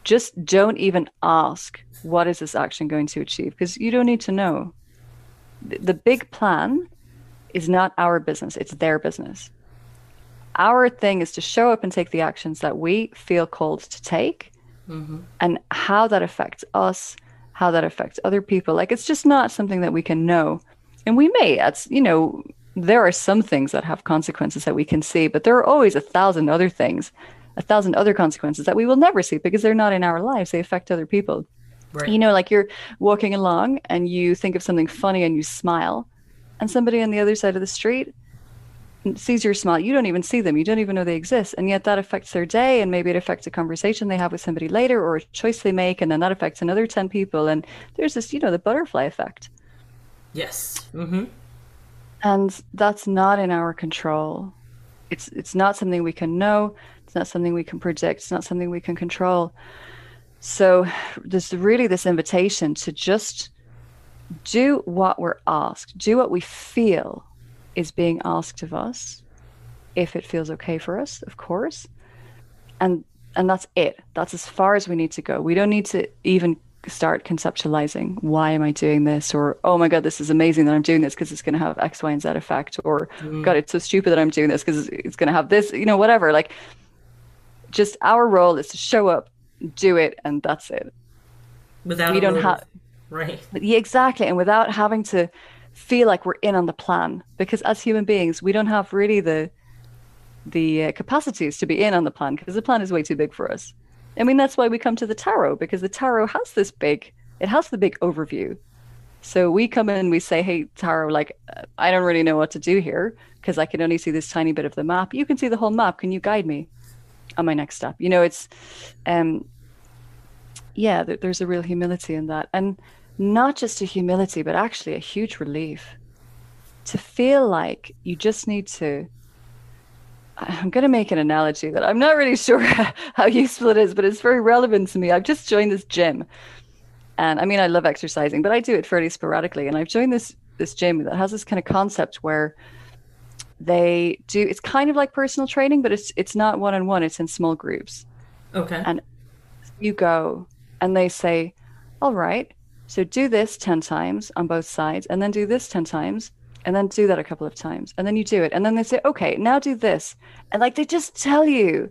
just don't even ask what is this action going to achieve because you don't need to know. The, big plan is not our business it's their business. Our thing is to show up and take the actions that we feel called to take mm-hmm. and how that affects us how that affects other people. Like it's just not something that we can know. And we may it's you know there are some things that have consequences that we can see but there are always a thousand other things a thousand other consequences that we will never see because they're not in our lives. They affect other people. Right. you know like you're walking along and you think of something funny and you smile and somebody on the other side of the street sees your smile. You don't even see them. You don't even know they exist. And yet that affects their day and maybe it affects a conversation they have with somebody later or a choice they make and then that affects another 10 people. And there's this you know the butterfly effect. Yes. Mm-hmm. and that's not in our control. It's it's not something we can know it's not something we can predict. It's not something we can control. So there's really this invitation to just do what we're asked do what we feel is being asked of us if it feels okay for us of course. And and that's it. That's as far as we need to go. We don't need to even start conceptualizing why am i doing this? Or oh my god this is amazing that i'm doing this because it's going to have x y and z effect. Or mm. god it's so stupid that i'm doing this because it's going to have this you know whatever. Like just our role is to show up do it and that's it Without we don't have right. [laughs] yeah, exactly, and without having to feel like we're in on the plan, because as human beings, we don't have really the the uh, capacities to be in on the plan because the plan is way too big for us. I mean, that's why we come to the tarot because the tarot has this big, it has the big overview. So we come in we say, hey, tarot, like, uh, I don't really know what to do here because I can only see this tiny bit of the map. You can see the whole map. Can you guide me on my next step? You know, it's, um, yeah, there, there's a real humility in that. And not just a humility, but actually a huge relief to feel like you just need to I'm going to make an analogy that I'm not really [laughs] sure how useful it is, but it's very relevant to me. I've just joined this gym. And I mean, I love exercising, but I do it fairly sporadically. And I've joined this this gym that has this kind of concept where they do it's kind of like personal training, but it's it's not one on one, it's in small groups. Okay. And you go and they say, All right, so do this 10 times on both sides, and then do this 10 times, and then do that a couple of times and then you do it and then they say okay now do this and like they just tell you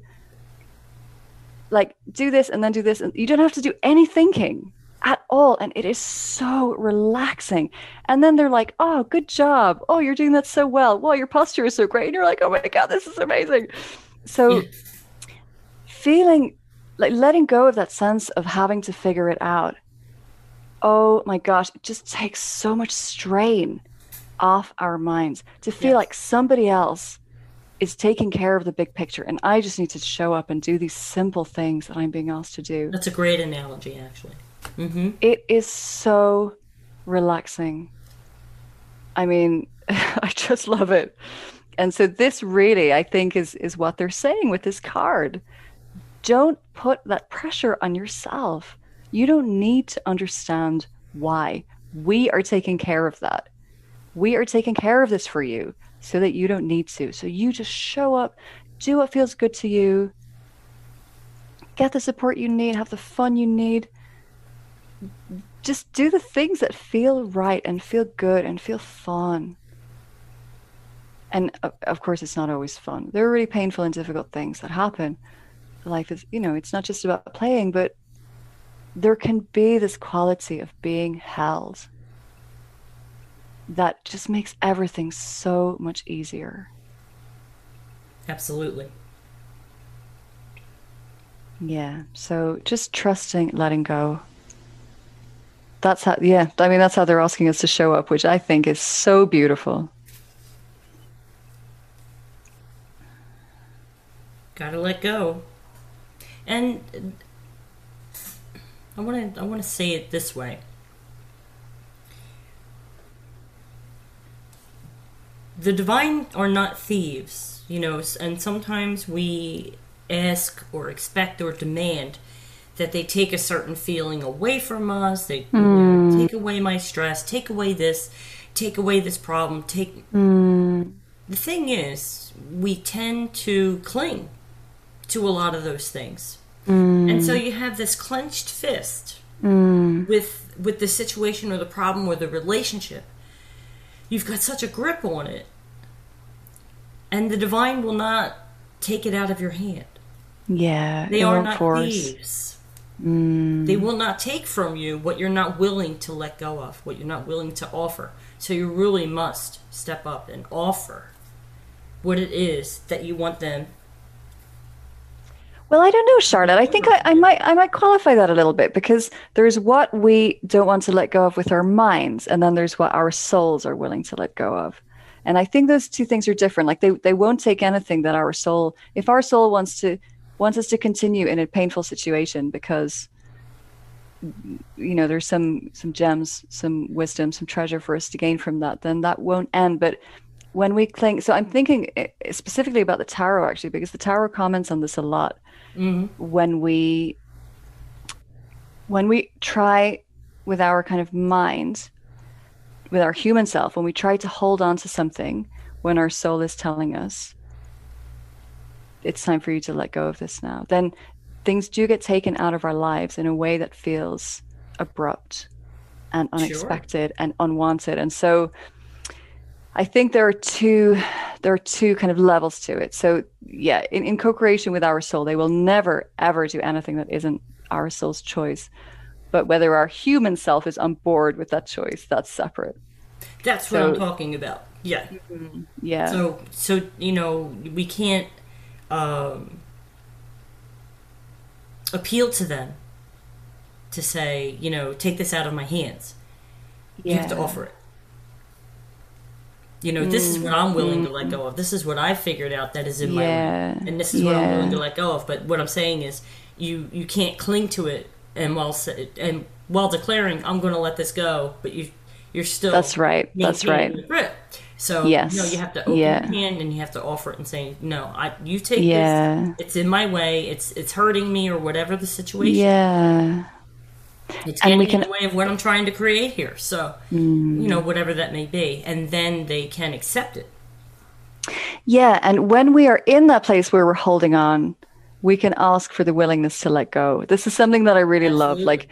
like do this and then do this and you don't have to do any thinking at all and it is so relaxing and then they're like oh good job oh you're doing that so well wow your posture is so great and you're like oh my god this is amazing so Yeah. feeling like letting go of that sense of having to figure it out oh my gosh it just takes so much strain off our minds to feel Yes. like somebody else is taking care of the big picture and i just need to show up and do these simple things that i'm being asked to do That's a great analogy, actually. Mm-hmm. it is so relaxing. I mean [laughs] i just love it. And so this really i think is is what they're saying with this card. Don't put that pressure on yourself. You don't need to understand why. We are taking care of that. We are taking care of this for you so that you don't need to. So you just show up do what feels good to you get the support you need have the fun you need just do the things that feel right and feel good and feel fun. And of course, it's not always fun. There are really painful and difficult things that happen. Life is, you know, it's not just about playing, but there can be this quality of being held that just makes everything so much easier. Absolutely. Yeah. So just trusting, letting go. That's how, yeah. I mean, that's how they're asking us to show up, which I think is so beautiful. Gotta let go. And I want to I want to say it this way. The divine are not thieves, you know, and sometimes we ask or expect or demand that they take a certain feeling away from us. They know, hmm. take away my stress, take away this, take away this problem, take hmm. the thing is, we tend to cling to a lot of those things. Hmm. And so you have this clenched fist with with the situation or the problem or the relationship. You've got such a grip on it. And the divine will not take it out of your hand. Yeah. They are not force. thieves. Mm. They will not take from you what you're not willing to let go of, what you're not willing to offer. So you really must step up and offer what it is that you want them. Well, I don't know, Charlotte. I think I, I might I might qualify that a little bit because there's what we don't want to let go of with our minds, and then there's what our souls are willing to let go of. And I think those two things are different. Like they, they won't take anything that our soul if our soul wants to wants us to continue in a painful situation because you know there's some some gems, some wisdom, some treasure for us to gain from that, then that won't end. But when we cling so I'm thinking eh, specifically about the tarot actually, because the tarot comments on this a lot when we when we try with our kind of mind with our human self when we try to hold on to something when our soul is telling us it's time for you to let go of this now then things do get taken out of our lives in a way that feels abrupt and unexpected and unwanted and so I think there are two there are two kind of levels to it. So yeah, in, in co-creation with our soul, they will never ever do anything that isn't our soul's choice. but whether our human self is on board with that choice, that's separate. That's what I'm talking about. Yeah. Mm-hmm. Yeah. So, so you know, we can't um, appeal to them to say, you know, take this out of my hands. You have to offer it. You know, this is what I'm willing to let go of. This is what I figured out that is in my Yeah. and this is what I'm willing to let go of. But what I'm saying is, you you can't cling to it, and while and while declaring, I'm going to let this go, but you you're still That's right. That's right. So Yes. you know, you have to open Yeah. your hand and you have to offer it and say, "No, I you take Yeah. this. It's in my way. It's it's hurting me or whatever the situation. Yeah. It's And getting we in can- the way of what I'm trying to create here. So you know, mm. whatever that may be, and then they can accept it. Yeah. And when we are in that place where we're holding on, we can ask for the willingness to let go. This is something that I really love. Like,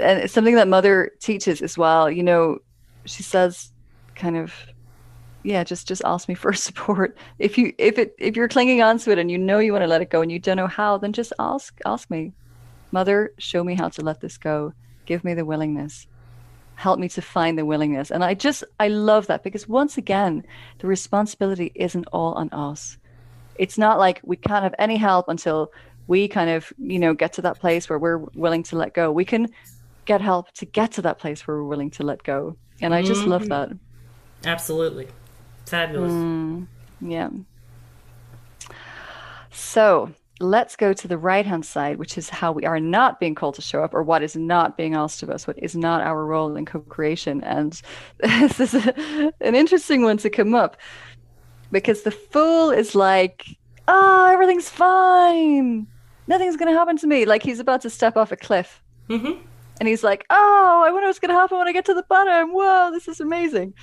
and it's something that Mother teaches as well. You know, she says, kind of, yeah, just just ask me for [laughs] support. If you if it if you're clinging on to it and you know you want to let it go and you don't know how, then just ask ask me, Mother, show me how to let this go. Give me the willingness. Help me to find the willingness. And I just I love that because once again, the responsibility isn't all on us. It's not like we can't have any help until we kind of, you know, get to that place where we're willing to let go. We can get help to get to that place where we're willing to let go. And I just love mm-hmm. that. Absolutely, fabulous. Mm. Yeah. So let's go to the right hand side, which is how we are not being called to show up, or what is not being asked of us, what is not our role in co creation. And [laughs] this is a, an interesting one to come up because the fool is like, oh, everything's fine. Nothing's going to happen to me. Like he's about to step off a cliff. Mhm. And he's like, oh, I wonder what's going to happen when I get to the bottom. Whoa, this is amazing.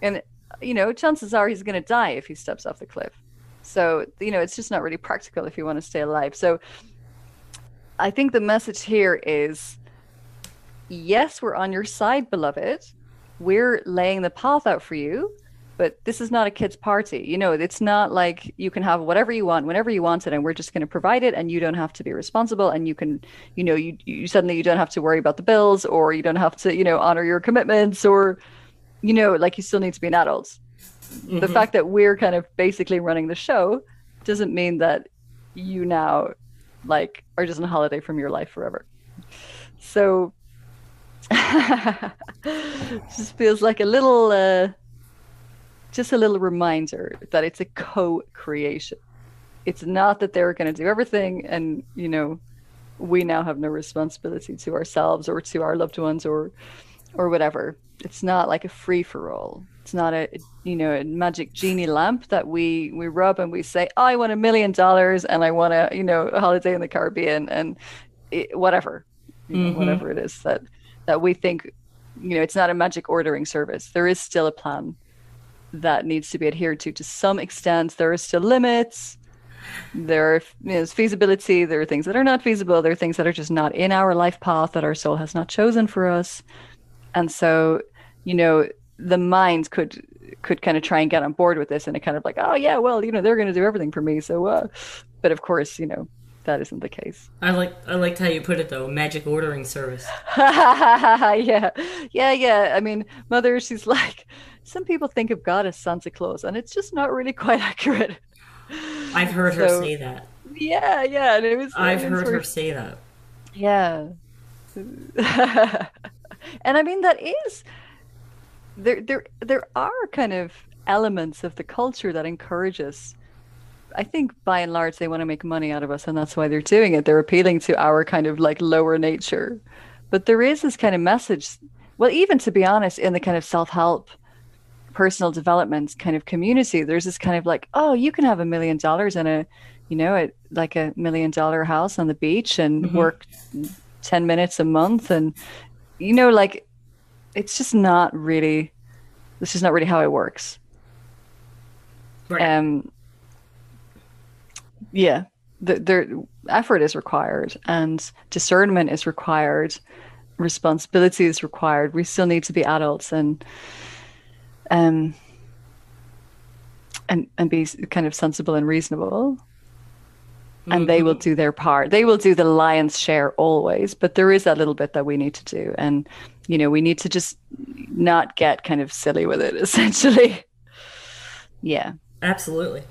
And, you know, chances are he's going to die if he steps off the cliff. So, you know, it's just not really practical if you want to stay alive. So, I think the message here is yes, we're on your side, beloved. We're laying the path out for you, but this is not a kid's party. You know, it's not like you can have whatever you want whenever you want it, and we're just going to provide it, and you don't have to be responsible, and you can, you know, you, you suddenly you don't have to worry about the bills, or you don't have to, you know, honor your commitments, or, you know, like you still need to be an adult. The fact that we're kind of basically running the show doesn't mean that you now like are just on holiday from your life forever. So [laughs] just feels like a little uh just a little reminder that it's a co-creation. It's not that they're going to do everything and you know we now have no responsibility to ourselves or to our loved ones or or whatever. It's not like a free for all. It's not a you know a magic genie lamp that we we rub and we say oh, I want a million dollars and I want a you know a holiday in the Caribbean and it, whatever you know, mm-hmm. whatever it is that that we think you know it's not a magic ordering service. There is still a plan that needs to be adhered to to some extent. There are still limits. There is you know, feasibility. There are things that are not feasible. There are things that are just not in our life path that our soul has not chosen for us. And so, you know, the mind could could kind of try and get on board with this and it kind of like, oh yeah, well, you know, they're going to do everything for me. So, uh, but of course, you know, that isn't the case. I like I liked how you put it though, magic ordering service. [laughs] yeah, yeah, yeah. I mean, mother, she's like, some people think of God as Santa Claus, and it's just not really quite [laughs] accurate. I've heard her say that. Yeah, yeah, and it was. I've heard her say that. Yeah. [laughs] and I mean that is there there there are kind of elements of the culture that encourage us. I think by and large they want to make money out of us and that's why they're doing it. They're appealing to our kind of like lower nature. But there is this kind of message well even to be honest in the kind of self-help personal development kind of community there's this kind of like oh you can have a million dollars in a you know like a million dollar house on the beach and mm-hmm. work 10 minutes a month and you know like it's just not really this is not really how it works. Right. um yeah the, the effort is required and discernment is required. Responsibility is required. We still need to be adults and um and and be kind of sensible and reasonable and they will do their part. They will do the lion's share always, but there is that little bit that we need to do. And, you know, we need to just not get kind of silly with it, [laughs] essentially. Yeah. Absolutely.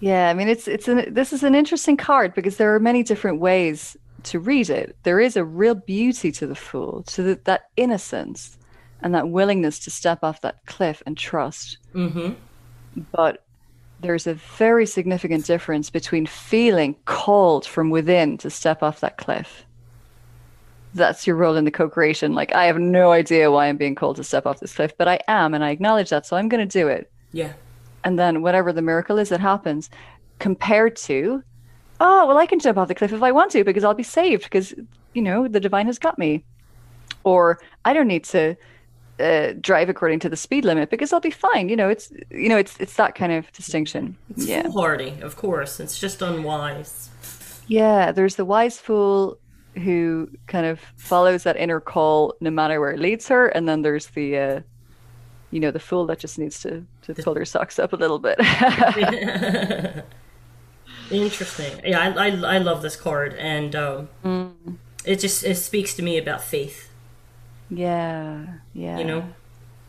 Yeah, I mean it's it's an this is an interesting card because there are many different ways to read it. There is a real beauty to the fool, to the, that innocence and that willingness to step off that cliff and trust. Mm-hmm. But there's a very significant difference between feeling called from within to step off that cliff. That's your role in the co creation. Like, I have no idea why I'm being called to step off this cliff, but I am, and I acknowledge that, so I'm going to do it. Yeah. And then, whatever the miracle is that happens, compared to, oh, well, I can jump off the cliff if I want to because I'll be saved because, you know, the divine has got me. Or I don't need to uh, drive according to the speed limit because I'll be fine. You know, it's you know, it's it's that kind of distinction. It's yeah, foolhardy, of course. It's just unwise. yeah. There's the wise fool who kind of follows that inner call no matter where it leads her, and then there's the, uh, you know, the fool that just needs to to pull her socks up a little bit. [laughs] Interesting. Yeah, I, I, I love this card, and um, Mm. it just it speaks to me about faith. Yeah, yeah. You know,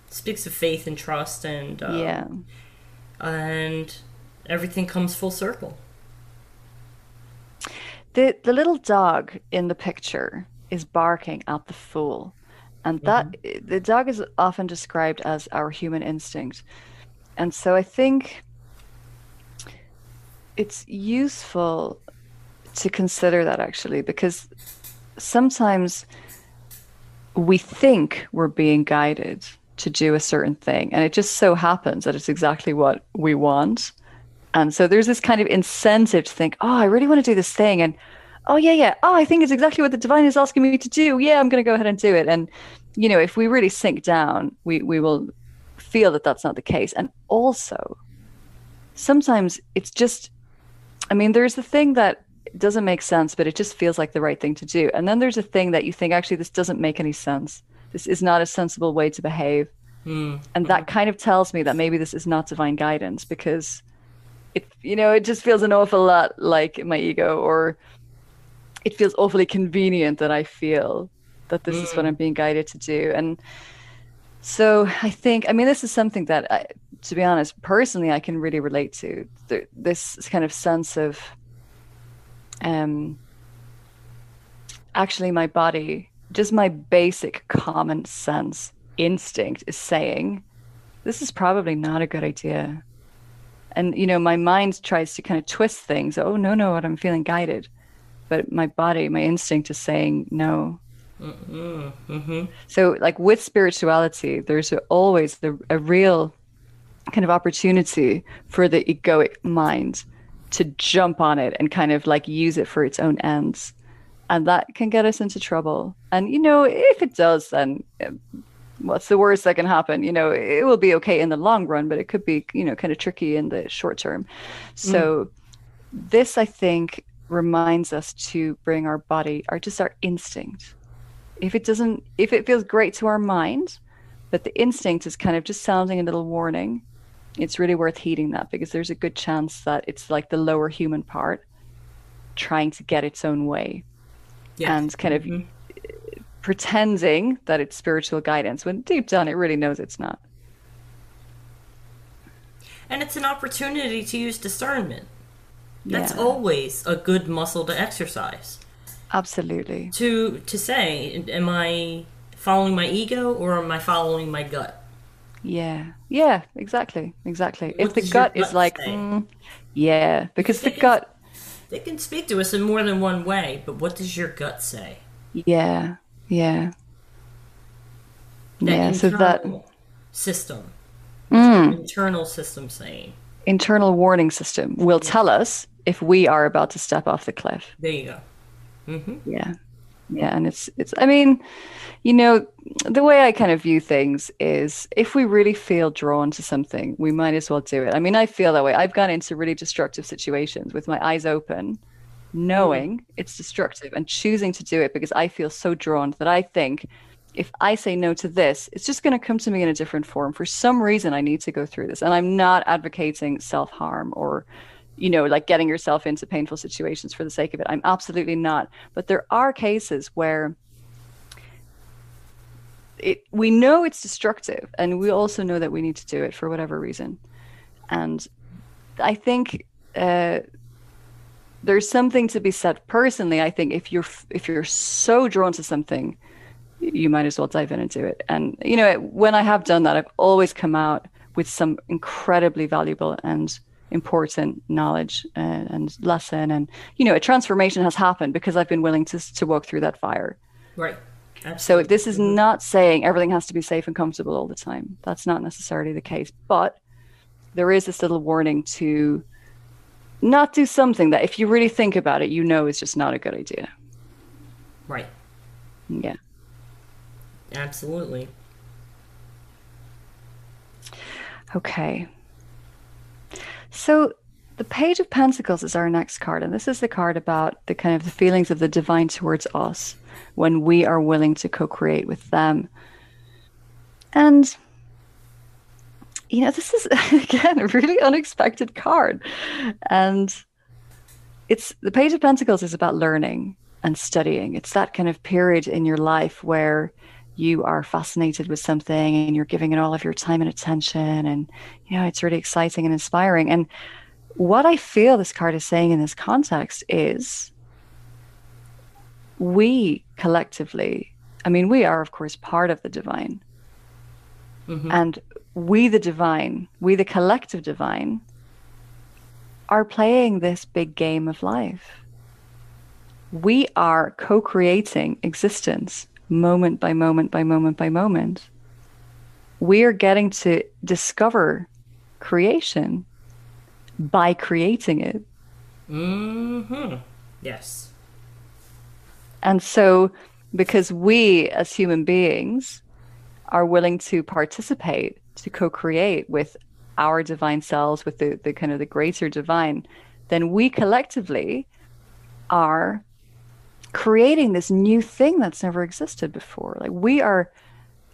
speaks of faith and trust, and um, yeah. and everything comes full circle. The the little dog in the picture is barking at the fool. And that the dog is often described as our human instinct. And so I think it's useful to consider that actually because sometimes we think we're being guided to do a certain thing and it just so happens that it's exactly what we want and so there's this kind of incentive to think, oh, I really want to do this thing. And oh, yeah, yeah. Oh, I think it's exactly what the divine is asking me to do. Yeah, I'm going to go ahead and do it. And, you know, if we really sink down, we, we will feel that that's not the case. And also, sometimes it's just, I mean, there's the thing that doesn't make sense, but it just feels like the right thing to do. And then there's a thing that you think, actually, this doesn't make any sense. This is not a sensible way to behave. Hmm. And that kind of tells me that maybe this is not divine guidance because it you know it just feels an awful lot like my ego or it feels awfully convenient that i feel that this is what hmm. i'm being guided to do and so i think i mean this is something that I, to be honest personally i can really relate to Th- this kind of sense of um actually my body just my basic common sense instinct is saying this is probably not a good idea. And you know my mind tries to kind of twist things. Oh no no what i'm feeling guided. But my body my instinct is saying no. So like with spirituality there's always the, a real kind of opportunity for the egoic mind to jump on it and kind of like use it for its own ends. And that can get us into trouble. And you know if it does then um, what's the worst that can happen? You know it will be okay in the long run but it could be you know kind of tricky in the short term. So this i think reminds us to bring our body or just our instinct. If it doesn't if it feels great to our mind but the instinct is kind of just sounding a little warning it's really worth heeding that because there's a good chance that it's like the lower human part trying to get its own way and kind of mm-hmm. uh, pretending that it's spiritual guidance when deep down it really knows it's not. And it's an opportunity to use discernment. That's Yeah. always a good muscle to exercise. Absolutely. To to say, am I following my ego or am I following my gut? Yeah. Yeah, exactly. Exactly. What if the your gut is like, mm, yeah, because the It's- gut, They can speak to us in more than one way, but what does your gut say? yeah, yeah. That yeah, so that system. Mm. Internal system saying. internal warning system will tell us if we are about to step off the cliff. There you go. hmm Yeah. Yeah, and it's it's I mean, you know, the way I kind of view things is if we really feel drawn to something, we might as well do it. I mean, I feel that way. I've gone into really destructive situations with my eyes open, knowing mm. it's destructive and choosing to do it because I feel so drawn that I think if I say no to this, it's just going to come to me in a different form. For some reason, I need to go through this. And I'm not advocating self harm or, you know, like getting yourself into painful situations for the sake of it. I'm absolutely not. But there are cases where it, we know it's destructive and we also know that we need to do it for whatever reason. And I think uh, there's something to be said personally. I think if you're if you're so drawn to something, you might as well dive in and do it. And you know, when I have done that, I've always come out with some incredibly valuable and important knowledge and, and lesson, and you know, a transformation has happened because I've been willing to to walk through that fire. Right. Absolutely. So this is not saying everything has to be safe and comfortable all the time. That's not necessarily the case, but there is this little warning to not do something that if you really think about it, you know is just not a good idea. Right. Yeah. Absolutely. Okay. So the Page of Pentacles is our next card, and this is the card about the kind of the feelings of the divine towards us when we are willing to co-create with them. And you know, this is [laughs] again a really unexpected card. And it's the Page of Pentacles is about learning and studying. It's that kind of period in your life where you are fascinated with something and you're giving it all of your time and attention and you know it's really exciting and inspiring. And what i feel this card is saying in this context is we collectively i mean we are of course part of the divine. Mm-hmm. and we the divine we the collective divine are playing this big game of life. We are co-creating existence moment by moment by moment by moment, we are getting to discover creation by creating it. Hmm. Yes. And so, because we as human beings are willing to participate, to co-create with our divine selves, with the, the kind of the greater divine, then we collectively are creating this new thing that's never existed before. Like we are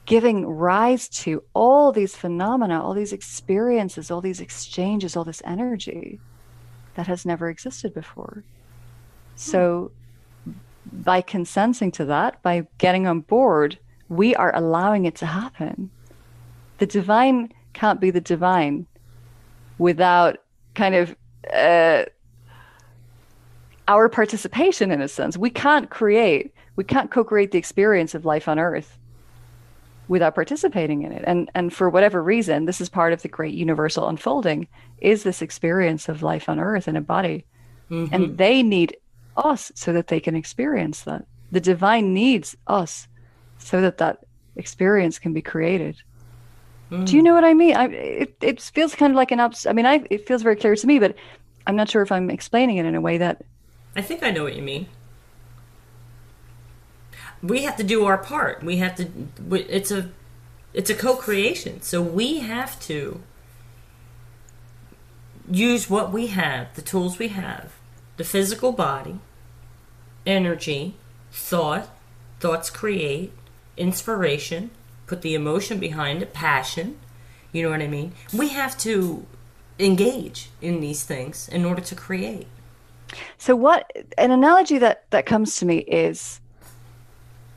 giving rise to all these phenomena, all these experiences, all these exchanges, all this energy that has never existed before. So by consenting to that, by getting on board, we are allowing it to happen. The divine can't be the divine without kind of uh, our participation in a sense. We can't create, we can't co-create the experience of life on earth without participating in it. And and for whatever reason, this is part of the great universal unfolding is this experience of life on earth in a body. Mm-hmm. And they need us so that they can experience that. The divine needs us so that that experience can be created. Mm. Do you know what I mean? I, it, it feels kind of like an ups. I mean, I, it feels very clear to me, but I'm not sure if I'm explaining it in a way that I think I know what you mean. We have to do our part. We have to. It's a, it's a co-creation. So we have to use what we have, the tools we have, the physical body, energy, thought. Thoughts create inspiration. Put the emotion behind it, passion. You know what I mean? We have to engage in these things in order to create. So what an analogy that that comes to me is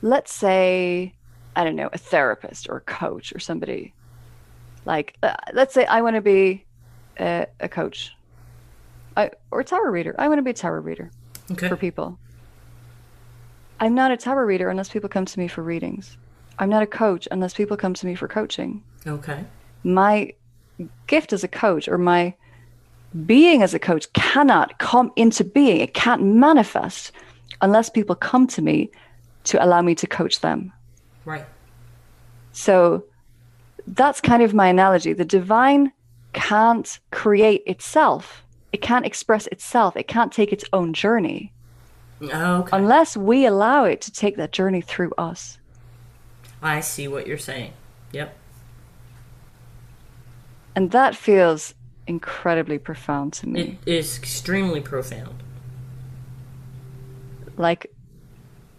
let's say I don't know, a therapist or a coach or somebody like uh, let's say I want to be a, a coach. I, or a tarot reader. I want to be a tarot reader okay. for people. I'm not a tarot reader unless people come to me for readings. I'm not a coach unless people come to me for coaching. Okay. My gift as a coach or my being as a coach cannot come into being. It can't manifest unless people come to me to allow me to coach them. Right. So that's kind of my analogy. The divine can't create itself, it can't express itself, it can't take its own journey. Okay. Unless we allow it to take that journey through us. I see what you're saying. Yep. And that feels incredibly profound to me. It is extremely profound. Like,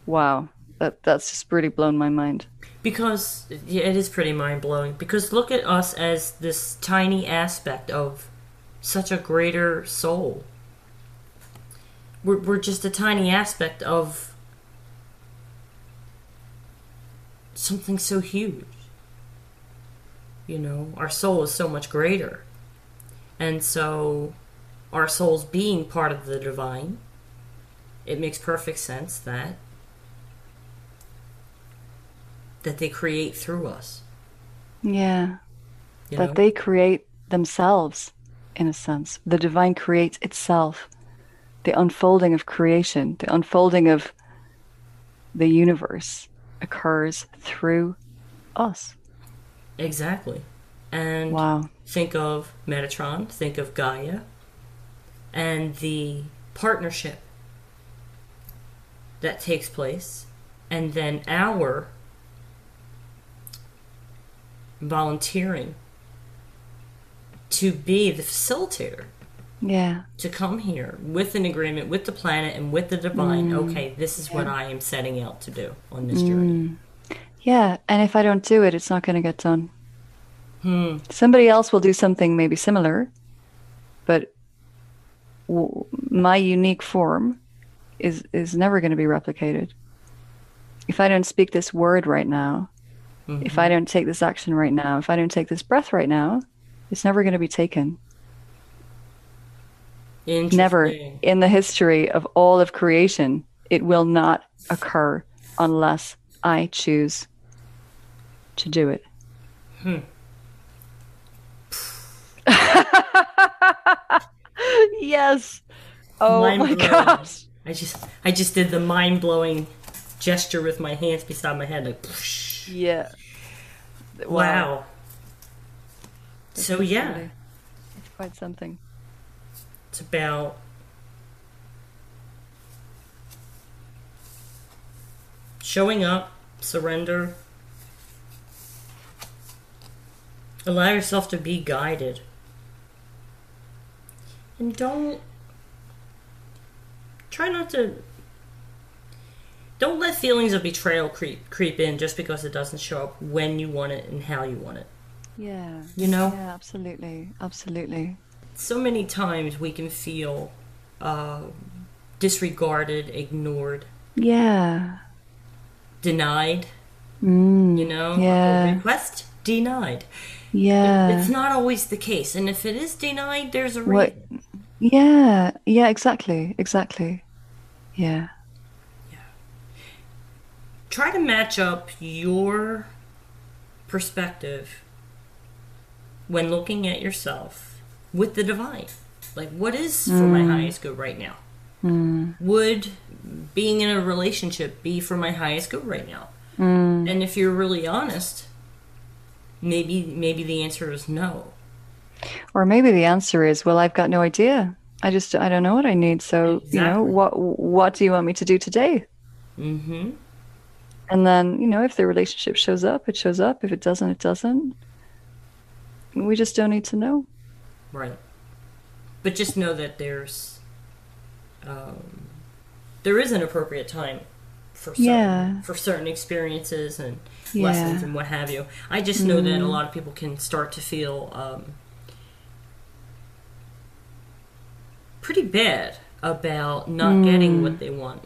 wow, that that's just really blown my mind. Because yeah, it is pretty mind blowing. Because look at us as this tiny aspect of such a greater soul. We're, we're just a tiny aspect of something so huge. You know, our soul is so much greater. And so, our souls being part of the divine, it makes perfect sense that that they create through us. Yeah. You that know? they create themselves, in a sense. The divine creates itself. The unfolding of creation, the unfolding of the universe occurs through us. exactly. And Wow. Think of Metatron, think of Gaia, and the partnership that takes place, and then our volunteering to be the facilitator Yeah. to come here with an agreement with the planet and with the divine. Mm. Okay, this is what I am setting out to do on this mm. journey. Yeah. And if I don't do it, it's not going to get done. Hmm. Somebody else will do something maybe similar, but w- my unique form is is never going to be replicated. If I don't speak this word right now, if I don't take this action right now, if I don't take this breath right now, it's never going to be taken. Never in the history of all of creation, it will not occur unless I choose to do it. [laughs] yes. Oh Mind my blowing. gosh. I just I just did the mind blowing gesture with my hands beside my head like whoosh. Yeah. wow. So yeah, It's quite something. it's about showing up, surrender, allow yourself to be guided, and don't try not to. Don't let feelings of betrayal creep creep in just because it doesn't show up when you want it and how you want it. Yeah. You know? Yeah, absolutely. Absolutely. so many times we can feel uh, disregarded, ignored, Yeah. denied. Mm, You know, Yeah. request denied. yeah. It's not always the case, and if it is denied, there's a What? Yeah. Yeah, exactly. Exactly. Yeah. Yeah. Try to match up your perspective when looking at yourself with the divine. Like, what is for my mm. highest good right now? Mm. Would being in a relationship be for my highest good right now? Mm. And if you're really honest, maybe maybe the answer is no. Or maybe the answer is, well, I've got no idea. I just I don't know what I need. So you know, what what do you want me to do today? Mm-hmm. And then you know, if the relationship shows up, it shows up. If it doesn't, it doesn't. We just don't need to know. Right. But just know that there's um, there is an appropriate time for certain, Yeah. for certain experiences and Yeah. lessons and what have you. I just know that a lot of people can start to feel um, pretty bad about not getting what mm. they want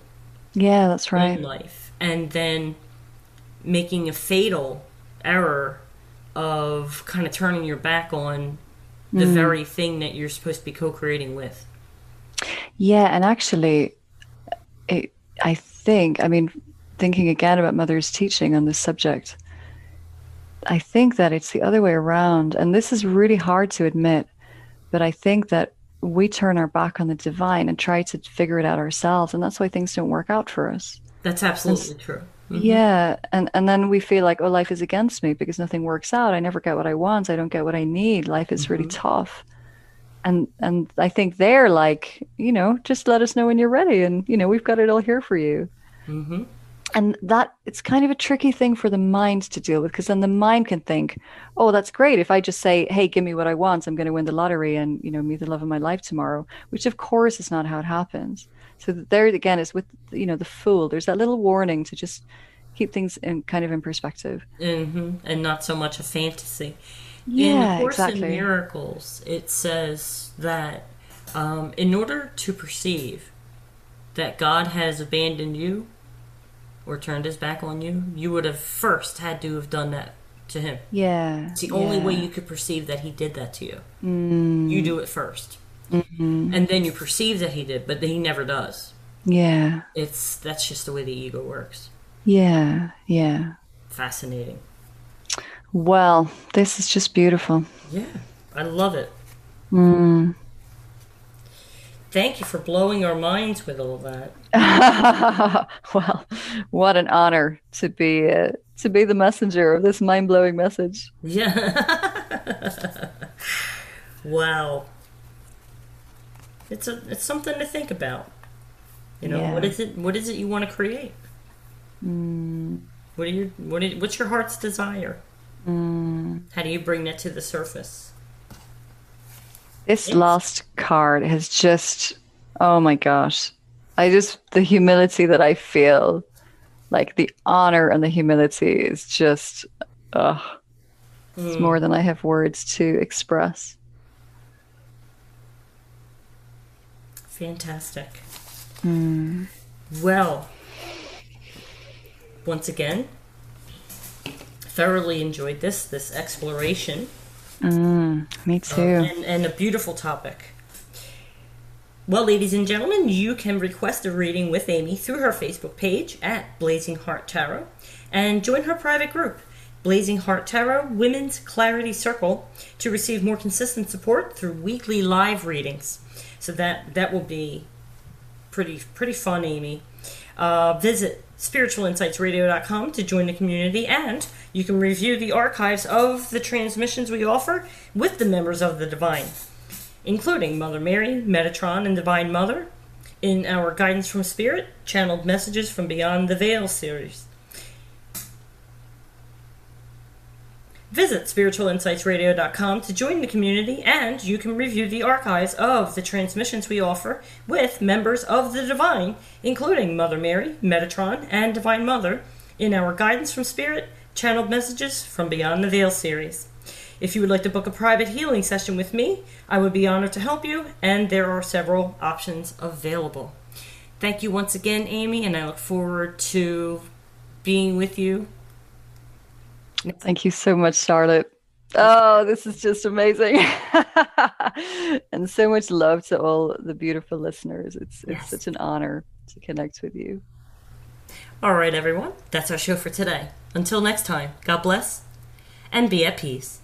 Yeah, that's right. in life, and then making a fatal error of kind of turning your back on the mm. very thing that you're supposed to be co-creating with. Yeah, and actually, it, I think, I mean, thinking again about Mother's teaching on this subject, I think that it's the other way around. And this is really hard to admit, but I think that we turn our back on the divine and try to figure it out ourselves. And that's why things don't work out for us. That's absolutely true. Mhm. Yeah. And, and then we feel like, oh, life is against me because nothing works out. I never get what I want. I don't get what I need. Life is really tough. And and I think they're like, you know, just let us know when you're ready. And, you know, we've got it all here for you. Mhm. And that it's kind of a tricky thing for the mind to deal with because then the mind can think, oh, that's great. If I just say, hey, give me what I want, I'm going to win the lottery and, you know, meet the love of my life tomorrow, which of course is not how it happens. So there again is with, you know, the fool. There's that little warning to just keep things in kind of in perspective. hmm And not so much a fantasy. in Yeah, the Course in. Miracles, it says that um, in order to perceive that God has abandoned you or turned his back on you, you would have first had to have done that to him. Yeah. It's the only way you could perceive that he did that to you. Mm, You do it 1st Mm-hmm. and then you perceive that he did, but he never does. yeah. It's that's just the way the ego works. Yeah. Yeah. Fascinating. Well, this is just beautiful. Yeah, I love it. Mm. Thank you for blowing our minds with all that. [laughs] well, what an honor to be uh, to be the messenger of this mind blowing message. Yeah. [laughs] wow. It's a it's something to think about. You know, Yeah. what is it what is it you want to create? Mm, What are your what is, what's your heart's desire? mm. How do you bring that to the surface? This Yes. last card has just, oh my gosh. I just, the humility that I feel, like the honor and the humility is just, ugh, it's Mm. more than I have words to express. Fantastic. Mm. Well, once again, thoroughly enjoyed this this exploration. Mm, me too. and, and a beautiful topic. Well, ladies and gentlemen, you can request a reading with Amy through her Facebook page at Blazing Heart Tarot and join her private group, Blazing Heart Tarot Women's Clarity Circle, to receive more consistent support through weekly live readings. So that that will be pretty pretty fun, Amy. Uh, visit spiritualinsightsradio.com to join the community, and you can review the archives of the transmissions we offer with the members of the Divine, including Mother Mary, Metatron, and Divine Mother, in our Guidance from Spirit, Channeled Messages from Beyond the Veil series. Visit spiritualinsightsradio.com to join the community, and you can review the archives of the transmissions we offer with members of the Divine, including Mother Mary, Metatron, and Divine Mother, in our Guidance from Spirit, Channeled Messages from Beyond the Veil series. If you would like to book a private healing session with me, I would be honored to help you, and there are several options available. Thank you once again, Amy, and I look forward to being with you Thank you so much, Charlotte. Oh, this is just amazing. [laughs] and so much love to all the beautiful listeners. It's it's Yes. such an honor to connect with you. All right, everyone, that's our show for today. Until next time, God bless and be at peace.